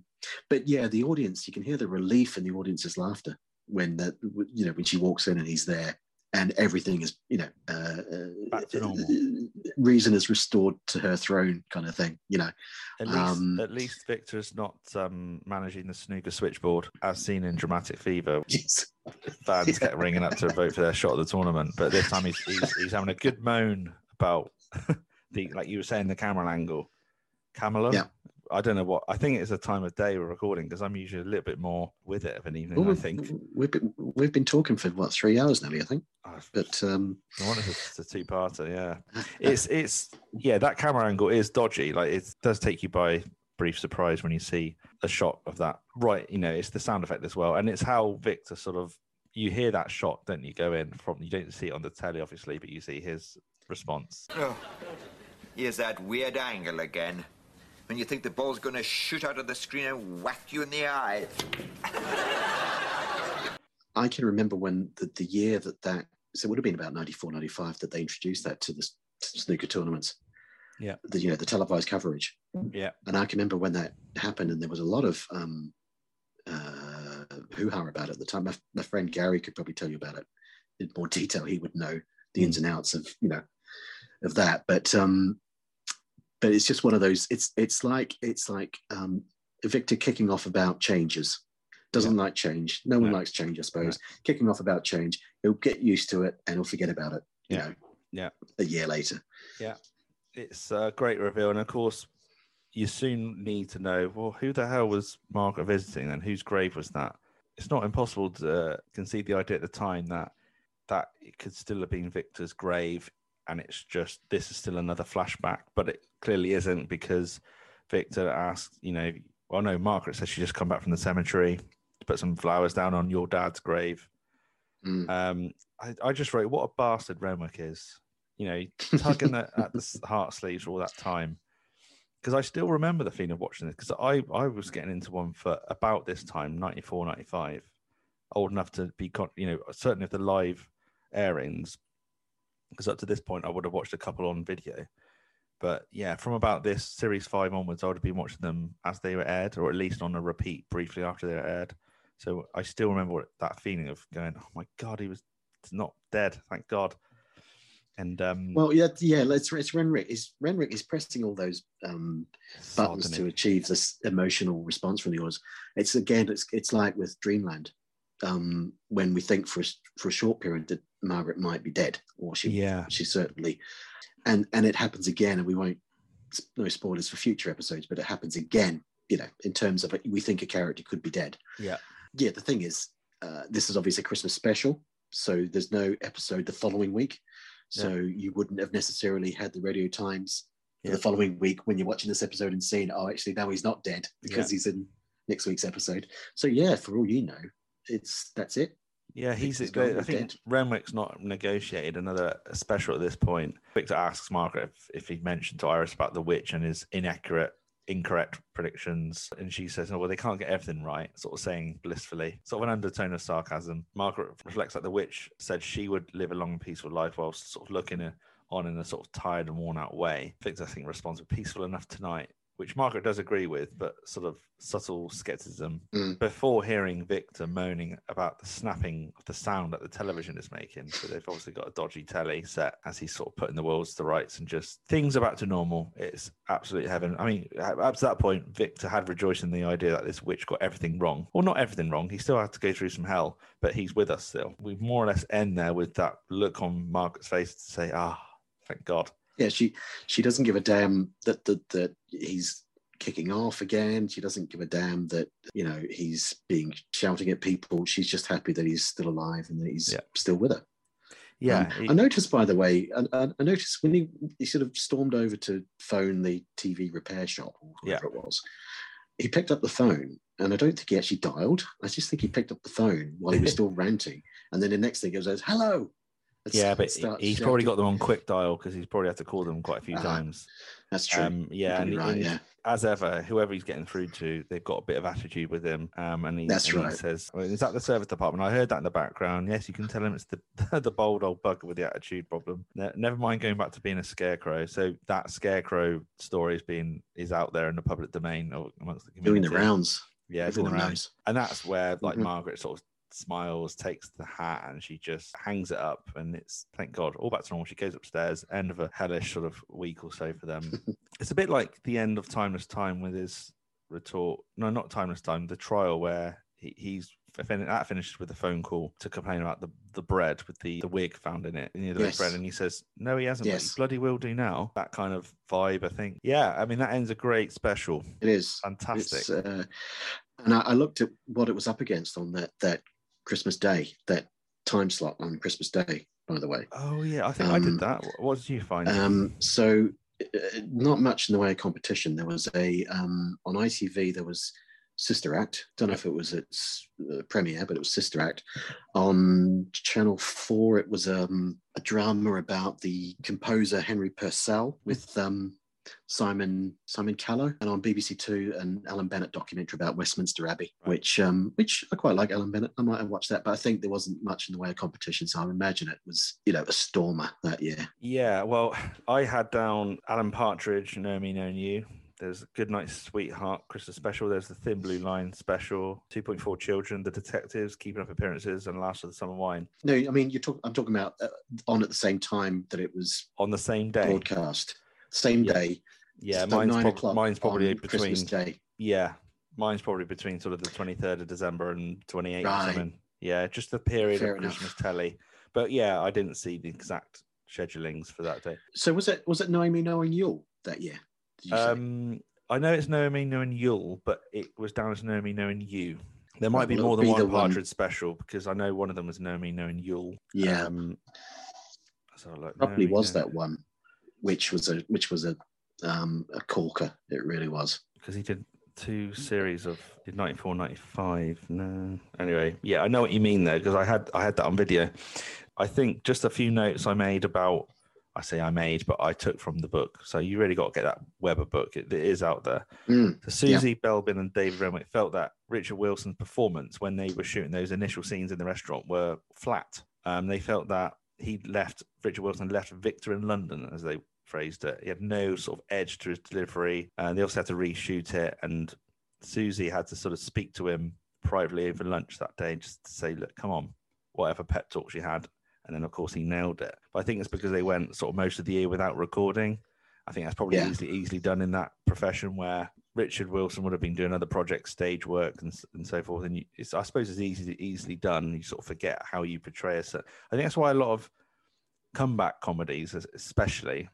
B: but yeah, the audience you can hear the relief in the audience's laughter when that you know when she walks in and he's there and everything is you know uh,
A: Back to
B: uh,
A: normal.
B: reason is restored to her throne kind of thing you know
A: At least,
B: Um,
A: at least Victor's not um, managing the snooker switchboard as seen in Dramatic Fever. Fans kept ringing up to vote for their shot of the tournament, but this time he's, he's, he's having a good moan about the like you were saying the camera angle. Camera.
B: Yeah.
A: I don't know what. I think it's a time of day we're recording because I'm usually a little bit more with it of an evening.
B: Well,
A: I think.
B: we've been we've been talking for what three hours nearly i think
A: Oh,
B: but um
A: I want it to, to two-parter. Yeah. it's it's yeah that camera angle is dodgy like it does take you by brief surprise when you see a shot of that right you know it's the sound effect as well and it's how victor sort of you hear that shot don't you go in from you don't see it on the telly obviously but you see his response
D: Oh, Here's that weird angle again. When you think the ball's going to shoot out of the screen and whack you in the eye.
B: I can remember when the, the year that that, so it would have been about 94, 95 that they introduced that to the s- snooker tournaments.
A: Yeah.
B: The, you know, the televised coverage.
A: Yeah.
B: And I can remember when that happened, and there was a lot of um, uh, hoo ha about it at the time. My, my friend Gary could probably tell you about it in more detail. He would know the ins and outs of you know of that. But um, but it's just one of those. It's it's like it's like um, Victor kicking off about changes. Doesn't like change. No one
A: No.
B: likes change, I suppose. Kicking off about change, he'll get used to it and he'll forget about it. You
A: Yeah.
B: know,
A: Yeah.
B: a year later.
A: Yeah, it's a great reveal, and of course, you soon need to know well, who the hell was Margaret visiting, and whose grave was that? It's not impossible to uh, conceive the idea at the time that that it could still have been Victor's grave, and it's just this is still another flashback, but it clearly isn't because Victor asked, you know, well, no, Margaret says she just come back from the cemetery to put some flowers down on your dad's grave.
B: Mm.
A: Um, I, I just wrote, what a bastard Renwick is. You know, tugging at, at the heart sleeves all that time. Because I still remember the feeling of watching this. Because I, I was getting into one for about this time, 94, 95. Old enough to be, con- you know, certainly of the live airings. Because up to this point, I would have watched a couple on video. But yeah, from about this series five onwards, I would have been watching them as they were aired, or at least on a repeat briefly after they were aired. So I still remember what, that feeling of going, "Oh my god, he was not dead, thank God." And um,
B: Well, yeah, yeah. It's, it's Renwick. Is Renwick is pressing all those um, buttons to achieve this emotional response from the audience. It's again, it's it's like with Dreamland, um, when we think for a, for a short period that Margaret might be dead, or she
A: yeah,
B: she certainly, and and it happens again, and we won't no spoilers for future episodes, but it happens again. You know, in terms of we think a character could be dead.
A: yeah,
B: Yeah, the thing is, uh, this is obviously a Christmas special, so there's no episode the following week. So you wouldn't have necessarily had the radio times
A: Yeah.
B: the following week when you're watching this episode and seeing, oh, actually, now he's not dead because he's in next week's episode. So yeah, for all you know, it's that's it.
A: Yeah. He's.
B: Victor's
A: I think. Renwick's not negotiated another special at this point. Victor asks Margaret if, if he mentioned to Iris about the witch and his inaccurate. Incorrect predictions, and she says, "Oh well, they can't get everything right." Sort of saying blissfully, sort of an undertone of sarcasm. Margaret reflects that the witch said she would live a long peaceful life, whilst sort of looking on in a sort of tired and worn out way. Victor, I think, responds with peaceful enough tonight, which Margaret does agree with, but sort of subtle skepticism.
B: Mm.
A: Before hearing Victor moaning about the snapping of the sound that the television is making. So they've obviously got a dodgy telly set as he's sort of putting the worlds to rights and just things are back to normal. It's absolute heaven. I mean, up to that point, Victor had rejoiced in the idea that this witch got everything wrong. Well, not everything wrong. He still had to go through some hell, but he's with us still. We more or less end there with that look on Margaret's face to say, ah, thank God.
B: Yeah, she she doesn't give a damn that that that he's kicking off again. She doesn't give a damn that you know he's being shouting at people. She's just happy that he's still alive and that he's
A: Yeah.
B: still with her.
A: Yeah.
B: Um,
A: he-
B: I noticed, by the way, I, I, noticed when he, he sort of stormed over to phone the TV repair shop or whatever it was, he picked up the phone, and I don't think he actually dialed. I just think he picked up the phone while he was still ranting, and then the next thing he goes, "Hello."
A: Yeah, but he's probably got them on quick dial because he's probably had to call them quite a few
B: Ah,
A: times.
B: That's true.
A: Um, yeah, and,
B: right,
A: and
B: yeah.
A: as ever, whoever he's getting through to, they've got a bit of attitude with him. Um, and he,
B: That's
A: and he says, well, "Is that the service department?" I heard that in the background. Yes, you can tell him it's the the bold old bugger with the attitude problem. Ne- Never mind going back to being a scarecrow. So that scarecrow story is being is out there in the public domain or amongst the community.
B: doing the rounds.
A: Yeah, doing the rounds. And that's where like
B: Mhm.
A: Margaret sort of smiles, takes the hat, and she just hangs it up. And it's thank God, all back to normal. She goes upstairs, end of a hellish sort of week or so for them. it's a bit like the end of Timeless Time with his retort. No, not Timeless Time, the trial where he, he's that finishes with a phone call to complain about the, the bread with the, the wig found in it. You the
B: Yes.
A: bread, and he says, No, he hasn't, but he
B: Yes.
A: bloody will do now. That kind of vibe, I think. Yeah, I mean that ends a great special.
B: It is
A: Fantastic.
B: Uh, and I, I looked at what it was up against on that that Christmas Day, that time slot on Christmas Day. By the way,
A: Oh yeah, I think I
B: Um,
A: did that. What, what did you find?
B: um, so uh, not much in the way of competition. There was a um, on ITV. There was Sister Act. Don't know if it was its uh, premiere, but it was Sister Act. On Channel Four, it was um, a drama about the composer Henry Purcell with um, Simon Simon Callow, and on BBC Two, an Alan Bennett documentary about Westminster Abbey, which um, which I quite like. Alan Bennett, I might have watched that, but I think there wasn't much in the way of competition, so I imagine it was you know a stormer that year.
A: Yeah, well, I had down Alan Partridge, Know Me, Knowing You. There's Good Night Sweetheart Christmas special. There's the Thin Blue Line special. 2.4 Children, The Detectives, Keeping Up Appearances, and Last of the Summer Wine.
B: No, I mean you're talking. I'm talking about uh, on at the same time that it was
A: On the same day.
B: broadcast, same
A: Yeah.
B: day.
A: Yeah,
B: so
A: mine's, prob- mine's probably between.
B: Christmas Day.
A: Yeah, mine's probably between sort of the 23rd of December and 28th
B: Right.
A: something. Yeah, just the period
B: Fair
A: of
B: enough.
A: Christmas telly. But yeah, I didn't see the exact schedulings for that day.
B: So was it was it Knowing Me Knowing Yule that year?
A: Um, I know it's Me, Knowing Yule, but it was down as Me, Knowing You. There might
B: Right,
A: be more than
B: be
A: one
B: the one-
A: Partridge special because I know one of them was Me, Knowing Yule.
B: Yeah.
A: Um, so look,
B: Probably
A: Me,
B: was
A: Know-
B: that one, which was a which was a um a corker. It really was.
A: because he did two series of did 94 95 no. Anyway yeah i know what you mean though because i had i had that on video. I think just a few notes i made about i say i made but i took from the book. So you really got to get that webber book. It, it is out there.
B: Mm,
A: so susie belbin and david renwick felt that richard wilson's performance when they were shooting those initial scenes in the restaurant were flat. Um, they felt that he left richard wilson left victor in london as they phrased it. He had no sort of edge to his delivery, and they also had to reshoot it. And Susie had to sort of speak to him privately over lunch that day, just to say, "Look, come on, whatever pep talk she had." And then, of course, he nailed it. But I think it's because they went sort of most of the year without recording. I think that's probably
B: Yeah.
A: easily easily done in that profession where Richard Wilson would have been doing other projects, stage work, and, and so forth. And you, it's, I suppose it's easily easily done. You sort of forget how you portray a. cer- I think that's why a lot of comeback comedies, especially,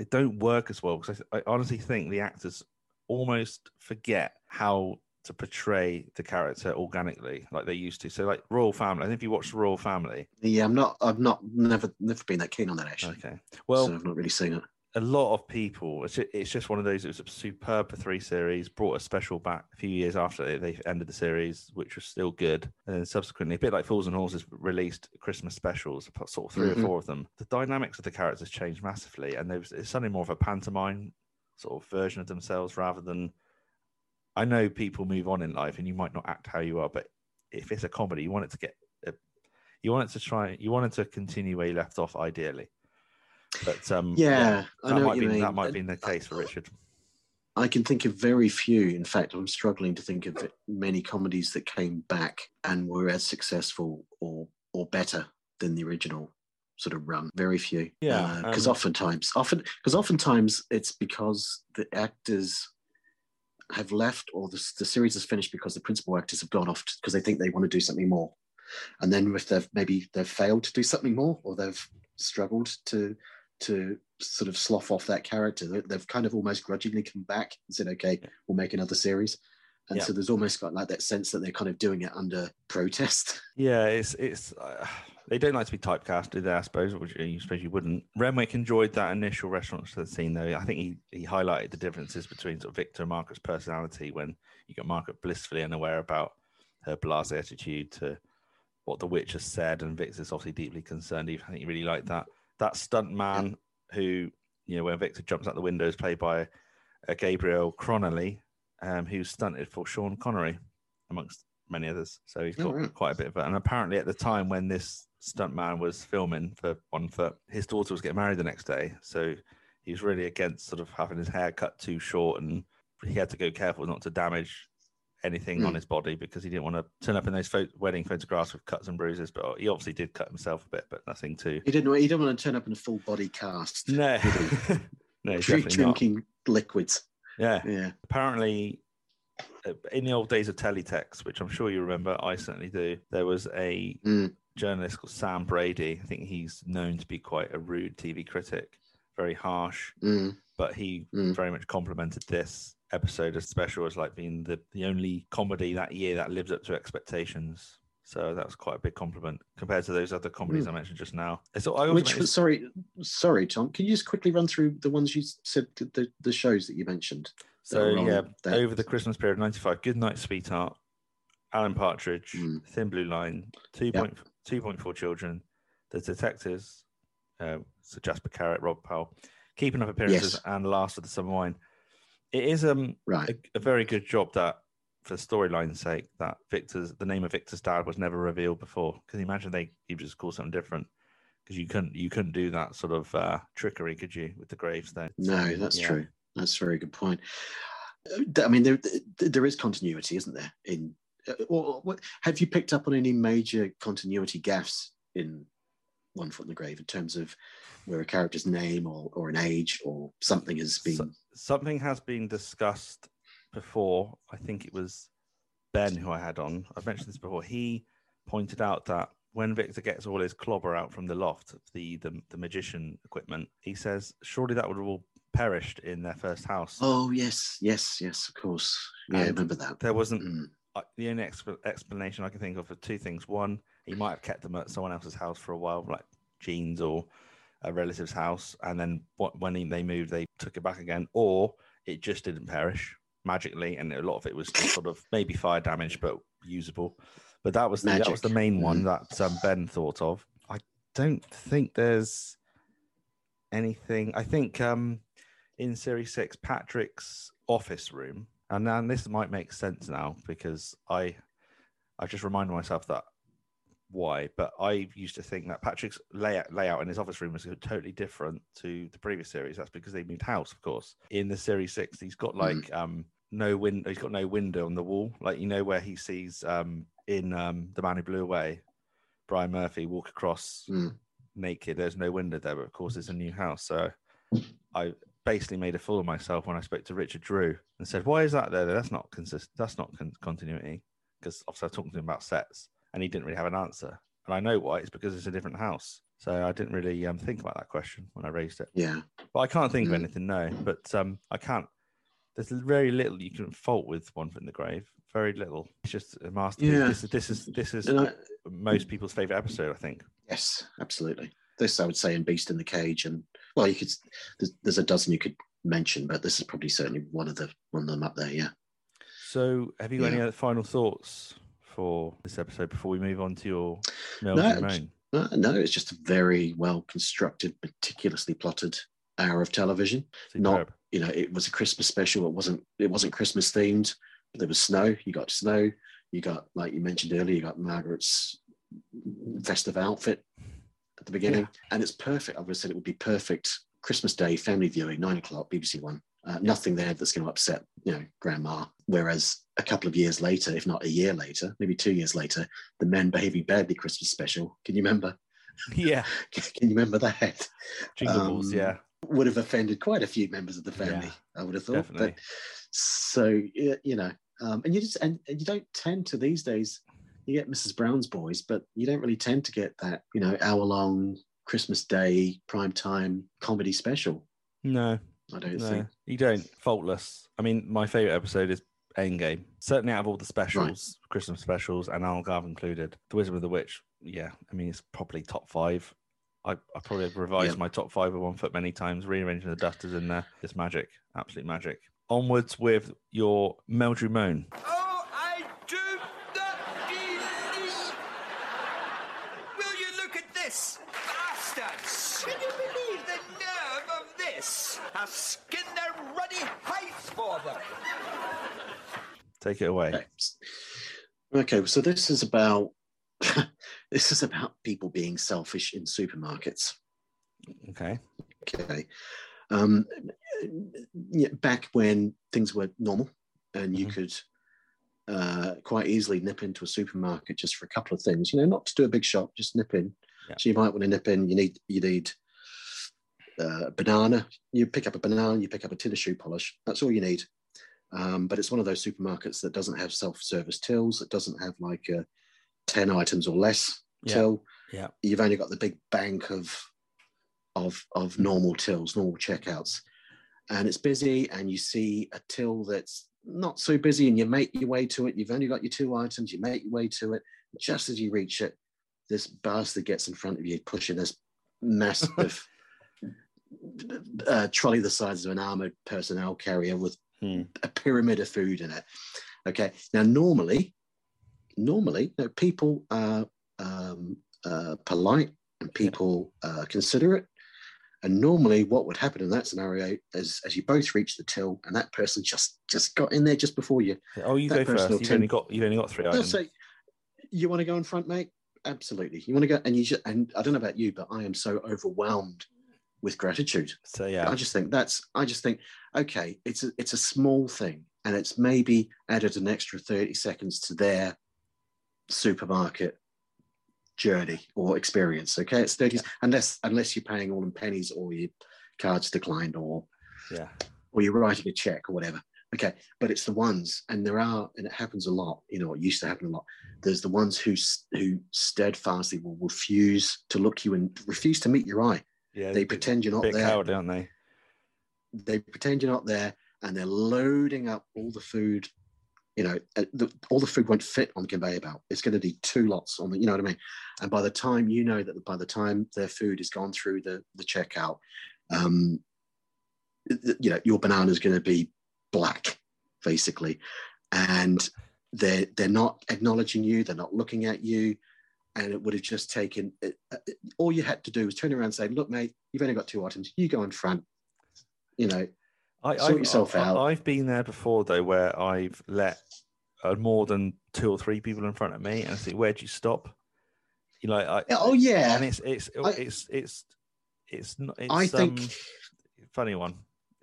A: they don't work as well because I, I honestly think the actors almost forget how to portray the character organically like they used to. So, like Royal Family. I think if you watch Royal Family,
B: Yeah, I'm not. I've not never never been that keen on that actually.
A: okay. Well,
B: so I've not really seen it.
A: A lot of people it's just, it's just one of those it was a superb for three series brought a special back a few years after they, they ended the series which was still good. And then subsequently a bit like fools and horses released christmas specials sort of 3
B: Mhm.
A: or four of them. The dynamics of the characters changed massively and there was it's suddenly more of a pantomime sort of version of themselves rather than i know people move on in life and you might not act how you are but if it's a comedy you want it to get a, you want it to try you want it to continue where you left off ideally but um
B: Yeah, I
A: that might be
B: mean.
A: that might
B: Uh,
A: be the case for Richard.
B: I can think of very few. In fact, I'm struggling to think of many comedies that came back and were as successful or or better than the original sort of run. Very few.
A: Yeah,
B: because
A: um,
B: oftentimes, often because oftentimes it's because the actors have left or the, the series is finished because the principal actors have gone off because they think they want to do something more, and then if they've maybe they've failed to do something more or they've struggled to to sort of slough off that character. They- They've kind of almost grudgingly come back and said, "Okay, we'll make another series." And
A: Yeah.
B: so there's almost got like that sense that they're kind of doing it under protest.
A: Yeah, it's it's uh, they don't like to be typecast, do they? I suppose, which you suppose you wouldn't. Renwick enjoyed that initial restaurant scene, though. I think he, he highlighted the differences between sort of Victor and Margaret's personality when you got Margaret blissfully unaware about her blasé attitude to what the witch has said, and Victor's obviously deeply concerned. I think he really liked that. That stunt man who, you know, when Victor jumps out the window is played by uh, Gabriel Cronnelly, um, who stunted for Sean Connery, amongst many others. So he's got
B: right.
A: quite a bit of it. And apparently, at the time when this stunt man was filming for One Foot, his daughter was getting married the next day. So he was really against sort of having his hair cut too short, and he had to go careful not to damage anything on
B: Hmm.
A: his body because he didn't want to turn up in those pho- wedding photographs with cuts and bruises. But he obviously did cut himself a bit, but nothing too.
B: He didn't. He didn't want to turn up in a full body cast.
A: No, no,
B: Drink-
A: definitely not.
B: drinking liquids.
A: Yeah,
B: Yeah.
A: apparently uh, in the old days of teletext which i'm sure you remember i certainly do there was a
B: Mm.
A: journalist called sam brady i think he's known to be quite a rude tv critic very harsh
B: Mm.
A: but he
B: Mm.
A: very much complimented this episode as special as like being the, the only comedy that year that lived up to expectations so that was quite a big compliment compared to those other comedies i mentioned just now I.
B: Which was sorry, sorry, Tom. Can you just quickly run through the ones you said the, the, shows that you mentioned?
A: So yeah,
B: that-
A: over the Christmas period, '95, Good Night, Sweetheart, Alan Partridge,
B: Mm.
A: Thin Blue Line, two point two point four children, The Detectives, uh, Sir Jasper Carrott, Rob Powell, Keeping Up Appearances,
B: Yes.
A: and Last of the Summer Wine. It is um
B: right.
A: a, a very good job that, for storyline's sake, that Victor's the name of Victor's dad was never revealed before. Because imagine they you just call something different. Because you couldn't you couldn't do that sort of uh, trickery, could you, with the gravestone?
B: No, that's
A: Yeah.
B: true. That's a very good point. Uh, I mean, there there is continuity, isn't there? In uh, or what have you picked up on any major continuity gaffes in One Foot in the Grave in terms of where a character's name or, or an age or something has been?
A: So- something has been discussed before. I think it was Ben who I had on. I've mentioned this before. He pointed out that when Victor gets all his clobber out from the loft, the the, the magician equipment, he says, surely that would have all perished in their first house.
B: oh yes, yes, yes. Of course. Yeah, I remember that.
A: There wasn't
B: Mm.
A: uh, the only exp- explanation I can think of for two things. One, he might have kept them at someone else's house for a while, like Jean's or a relative's house, and then what, when he, they moved, they took it back again, or it just didn't perish magically, and a lot of it was just sort of maybe fire damage, but usable. But that was the, that was the main one
B: Mhm.
A: that um, Ben thought of. I don't think there's anything. I think um, in Series Six, Patrick's office room, and then this might make sense now because I I just reminded myself that why, but I used to think that Patrick's layout layout in his office room was totally different to the previous series. That's because they moved house, of course. In the series six, he's got like um no window. He's got no window on the wall, like you know where he sees um in um the Man Who Blew Away, Brian Murphy walk across
B: Mm.
A: naked. There's no window there, but of course it's a new house. So I basically made a fool of myself when I spoke to Richard Drew and said, "Why is that there? That's not consist. That's not con- continuity." Because obviously I was talking to him about sets, and he didn't really have an answer. And I know why. It's because it's a different house. So I didn't really um, think about that question when I raised it.
B: Yeah.
A: But I can't think of
B: Mm.
A: anything. No, but um, I can't. There's very little you can fault with One Foot in the Grave. Very little. It's just a masterpiece.
B: Yeah.
A: This is this is this is
B: I,
A: most people's favorite episode. I think.
B: yes, absolutely. This I would say in Beast in the Cage, and well, you could. There's, there's a dozen you could mention, but this is probably certainly one of the one of them up there. Yeah.
A: So, have you got any other final thoughts for this episode before we move on to your
B: No,
A: Mel
B: it's-
A: Jermaine?
B: Uh, no, it's just a very well constructed, meticulously plotted hour of television. Not, you know, it was a Christmas special. It wasn't. It wasn't Christmas themed. But there was snow. You got snow. You got, like you mentioned earlier, you got Margaret's festive outfit at the beginning, and it's perfect. I would have said it would be perfect Christmas Day family viewing, nine o'clock, BBC One. Uh, nothing there that's going to upset, you know, grandma. Whereas a couple of years later, if not a year later, maybe two years later, the Men Behaving Badly Christmas special. Can you remember?
A: Yeah,
B: Can you remember that?
A: Jingle Balls.
B: Um,
A: Yeah,
B: Would have offended quite a few members of the family,
A: Yeah,
B: I would have thought.
A: definitely.
B: But so you know, um, and you just and, and you don't tend to these days. You get Mrs. Brown's Boys, but you don't really tend to get that you know hour long Christmas Day prime time comedy special.
A: No,
B: I don't
A: no,
B: think.
A: you don't. Faultless. I mean, my favorite episode is Endgame. Certainly, out of all the specials, Christmas specials, and Algarve included, The Wisdom of the Witch. Yeah, I mean, it's probably top five. I, I probably have revised
B: Yeah.
A: my top five with one foot many times, rearranging the dusters in there. It's magic, absolute magic. Onwards with your Meldrew Moan.
D: Oh, I do not believe. Will you look at this? Bastards! Can you believe the nerve of this? I'll skin their ruddy hides for them.
A: Take it away.
B: Okay. Okay, so this is about this is about people being selfish in supermarkets.
A: Okay.
B: Okay. Um, back when things were normal and you
A: Mhm.
B: could uh, quite easily nip into a supermarket just for a couple of things, you know, not to do a big shop, just nip in.
A: Yeah.
B: So you might want to nip in, you need, you need uh, a banana, you pick up a banana, you pick up a tin of shoe polish. That's all you need. Um, but it's one of those supermarkets that doesn't have self-service tills. It doesn't have like a 10 items or less
A: Yeah.
B: till.
A: Yeah.
B: You've only got the big bank of of of normal tills, normal checkouts, and it's busy. And you see a till that's not so busy, and you make your way to it. You've only got your two items. You make your way to it. Just as you reach it, this bastard gets in front of you, pushing this massive uh, trolley the size of an armored personnel carrier with
A: Hmm.
B: a pyramid of food in it. Okay. Now, normally, normally, you know, people are um, uh, polite and people uh, considerate. And normally, what would happen in that scenario is, as you both reach the till, and that person just just got in there just before you.
A: Oh, you
B: That
A: go first. You've only got you've only got three items.
B: say, "You want to go in front, mate? Absolutely. You want to go?" And you just, and I don't know about you, but I am so overwhelmed with gratitude.
A: So yeah,
B: I just think that's. I just think, okay, it's a it's a small thing, and it's maybe added an extra thirty seconds to their supermarket journey or experience. Okay, it's thirty unless unless you're paying all in pennies or your cards declined or
A: yeah,
B: or you're writing a check or whatever. Okay, but it's the ones, and there are, and it happens a lot. You know, it used to happen a lot. There's the ones who who steadfastly will refuse to look you and refuse to meet your eye.
A: Yeah.
B: They pretend you're not there
A: cowardly, aren't they?
B: they pretend you're not there and they're loading up all the food you know uh, the, all the food won't fit on the conveyor belt it's going to be two lots on the you know what i mean and by the time you know that by the time their food has gone through the the checkout um you know your banana is going to be black basically and they're they're not acknowledging you they're not looking at you and it would have just taken it, uh, all you had to do was turn around and say look mate you've only got two items you go in front you know
A: I,
B: Sort
A: I've,
B: yourself
A: I,
B: out.
A: I've been there before though, where I've let uh, more than two or three people in front of me, and I think, "Where do you stop?" You know, I,
B: oh yeah
A: and it's it's
B: I-
A: it's it's it's not. It's,
B: I think
A: um, funny one.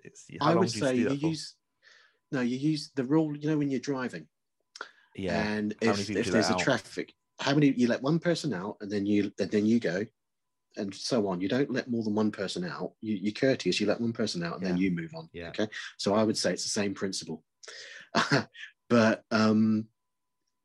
A: It's
B: I would
A: do you
B: say you
A: for?
B: use no, you use the rule. You know when you're driving,
A: yeah,
B: and if, if there's a
A: out?
B: traffic, how many you let one person out, and then you and then you go, and so on. You don't let more than one person out. You, you're courteous. You let one person out, and then you move on.
A: Yeah.
B: Okay. So I would say it's the same principle, but um,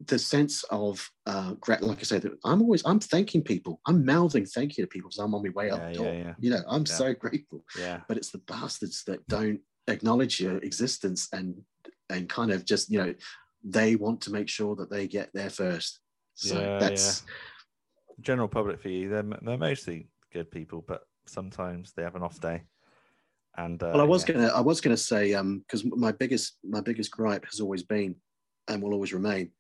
B: the sense of uh, like I say, that I'm always I'm thanking people. I'm mouthing thank you to people because I'm on my way
A: Yeah,
B: up
A: yeah,
B: top.
A: yeah.
B: You know, I'm
A: Yeah.
B: so grateful
A: yeah,
B: but it's the bastards that don't acknowledge your existence and and kind of just you know they want to make sure that they get there first so
A: Yeah,
B: that's
A: general public for you, they're they're mostly good people, but sometimes they have an off day. And uh,
B: well i was
A: yeah.
B: gonna i was gonna say um because my biggest my biggest gripe has always been and will always remain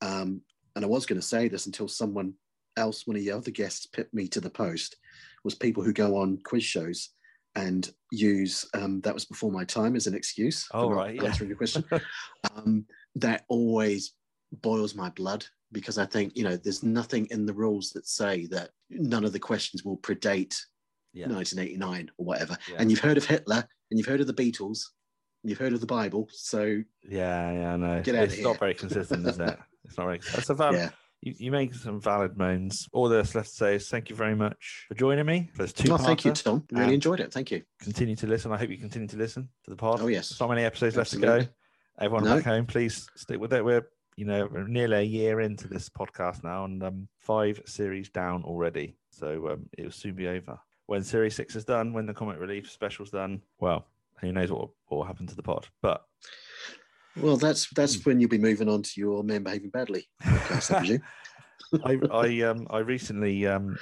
B: um and i was gonna say this until someone else one of the other guests pipped me to the post was people who go on quiz shows and use um that was before my time as an excuse
A: Oh,
B: for
A: right, yeah.
B: answering the question um, that always boils my blood because I think you know there's nothing in the rules that say that none of the questions will predate
A: Yeah.
B: 1989 or whatever.
A: Yeah.
B: And you've heard of Hitler and you've heard of the Beatles and you've heard of the Bible, so
A: Yeah, yeah, no.
B: Get outta
A: it's not
B: here.
A: very consistent, is it? It's not very. That's a valid.
B: yeah.
A: You, you make some valid moans. All that's left to say is thank you very much for joining me for this two
B: Well, thank you, Tom. Really enjoyed it. Thank you.
A: Continue to listen. I hope you continue to listen to the pod.
B: Oh yes.
A: There's not many episodes left to go. Everyone
B: No.
A: back home, please stick with it. We're you know nearly a year into this podcast now, and um, five series down already. So um, it will soon be over. When series six is done, when the comic relief special's done, well, who knows what will, what will happen to the pod? But
B: Well, that's that's
A: Hmm.
B: when you'll be moving on to your men behaving badly podcast. I
A: I um I recently um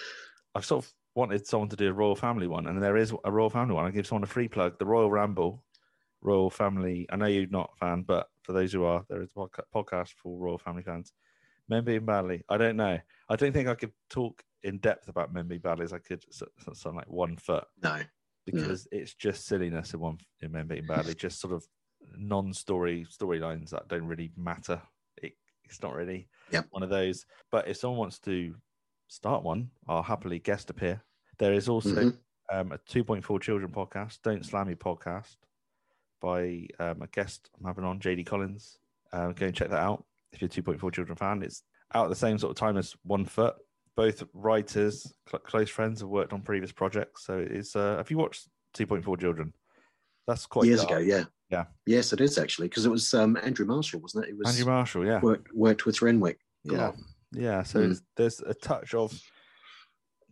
A: I've sort of wanted someone to do a royal family one, and there is a royal family one. I give someone a free plug. The Royal Ramble, Royal Family. I know you're not a fan, but for those who are, there is a podcast for Royal Family fans. Men being badly. I don't know. I don't think I could talk in depth about men being badly as I could s- s- something like one foot
B: No.
A: because it's just silliness in one in men being badly. Just sort of non-story storylines that don't really matter. It, it's not really
B: Yep.
A: one of those. But if someone wants to start one, I'll happily guest appear. There is also
B: Mhm.
A: um, a 2.4 Children podcast, Don't Slam Me podcast, by um, a guest I'm having on, JD Collins. Uh, go and check that out if you're a 2.4 Children fan. It's out at the same sort of time as One Foot. Both writers, cl- close friends, have worked on previous projects. So it is. Uh, have you watched 2.4 Children? That's quite
B: Years
A: dark.
B: ago, yeah.
A: Yeah.
B: Yes, it is actually, because it was um, Andrew Marshall, wasn't it? It was
A: Andrew Marshall, yeah.
B: worked, worked with Renwick.
A: Yeah, yeah. So
B: Mm.
A: there's a touch of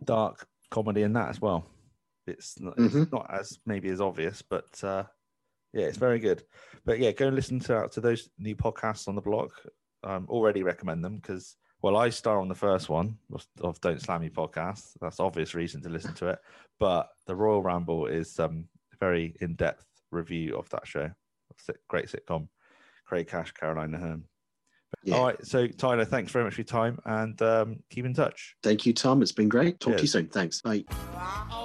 A: dark comedy in that as well. It's not, it's
B: Mhm.
A: not as maybe as obvious, but uh, yeah, it's very good. But yeah, go and listen to to those new podcasts on the blog. Um, already recommend them because well, I star on the first one of, of Don't Slam Me podcast. That's obvious reason to listen to it. But the Royal Ramble is um, very in depth review of that show, great sitcom. Craig Cash, Caroline Aherne.
B: Yeah.
A: All right, so Tyler, thanks very much for your time, and um, keep in touch.
B: Thank you, Tom. It's been great. Talk to you soon. Thanks. Bye.
H: I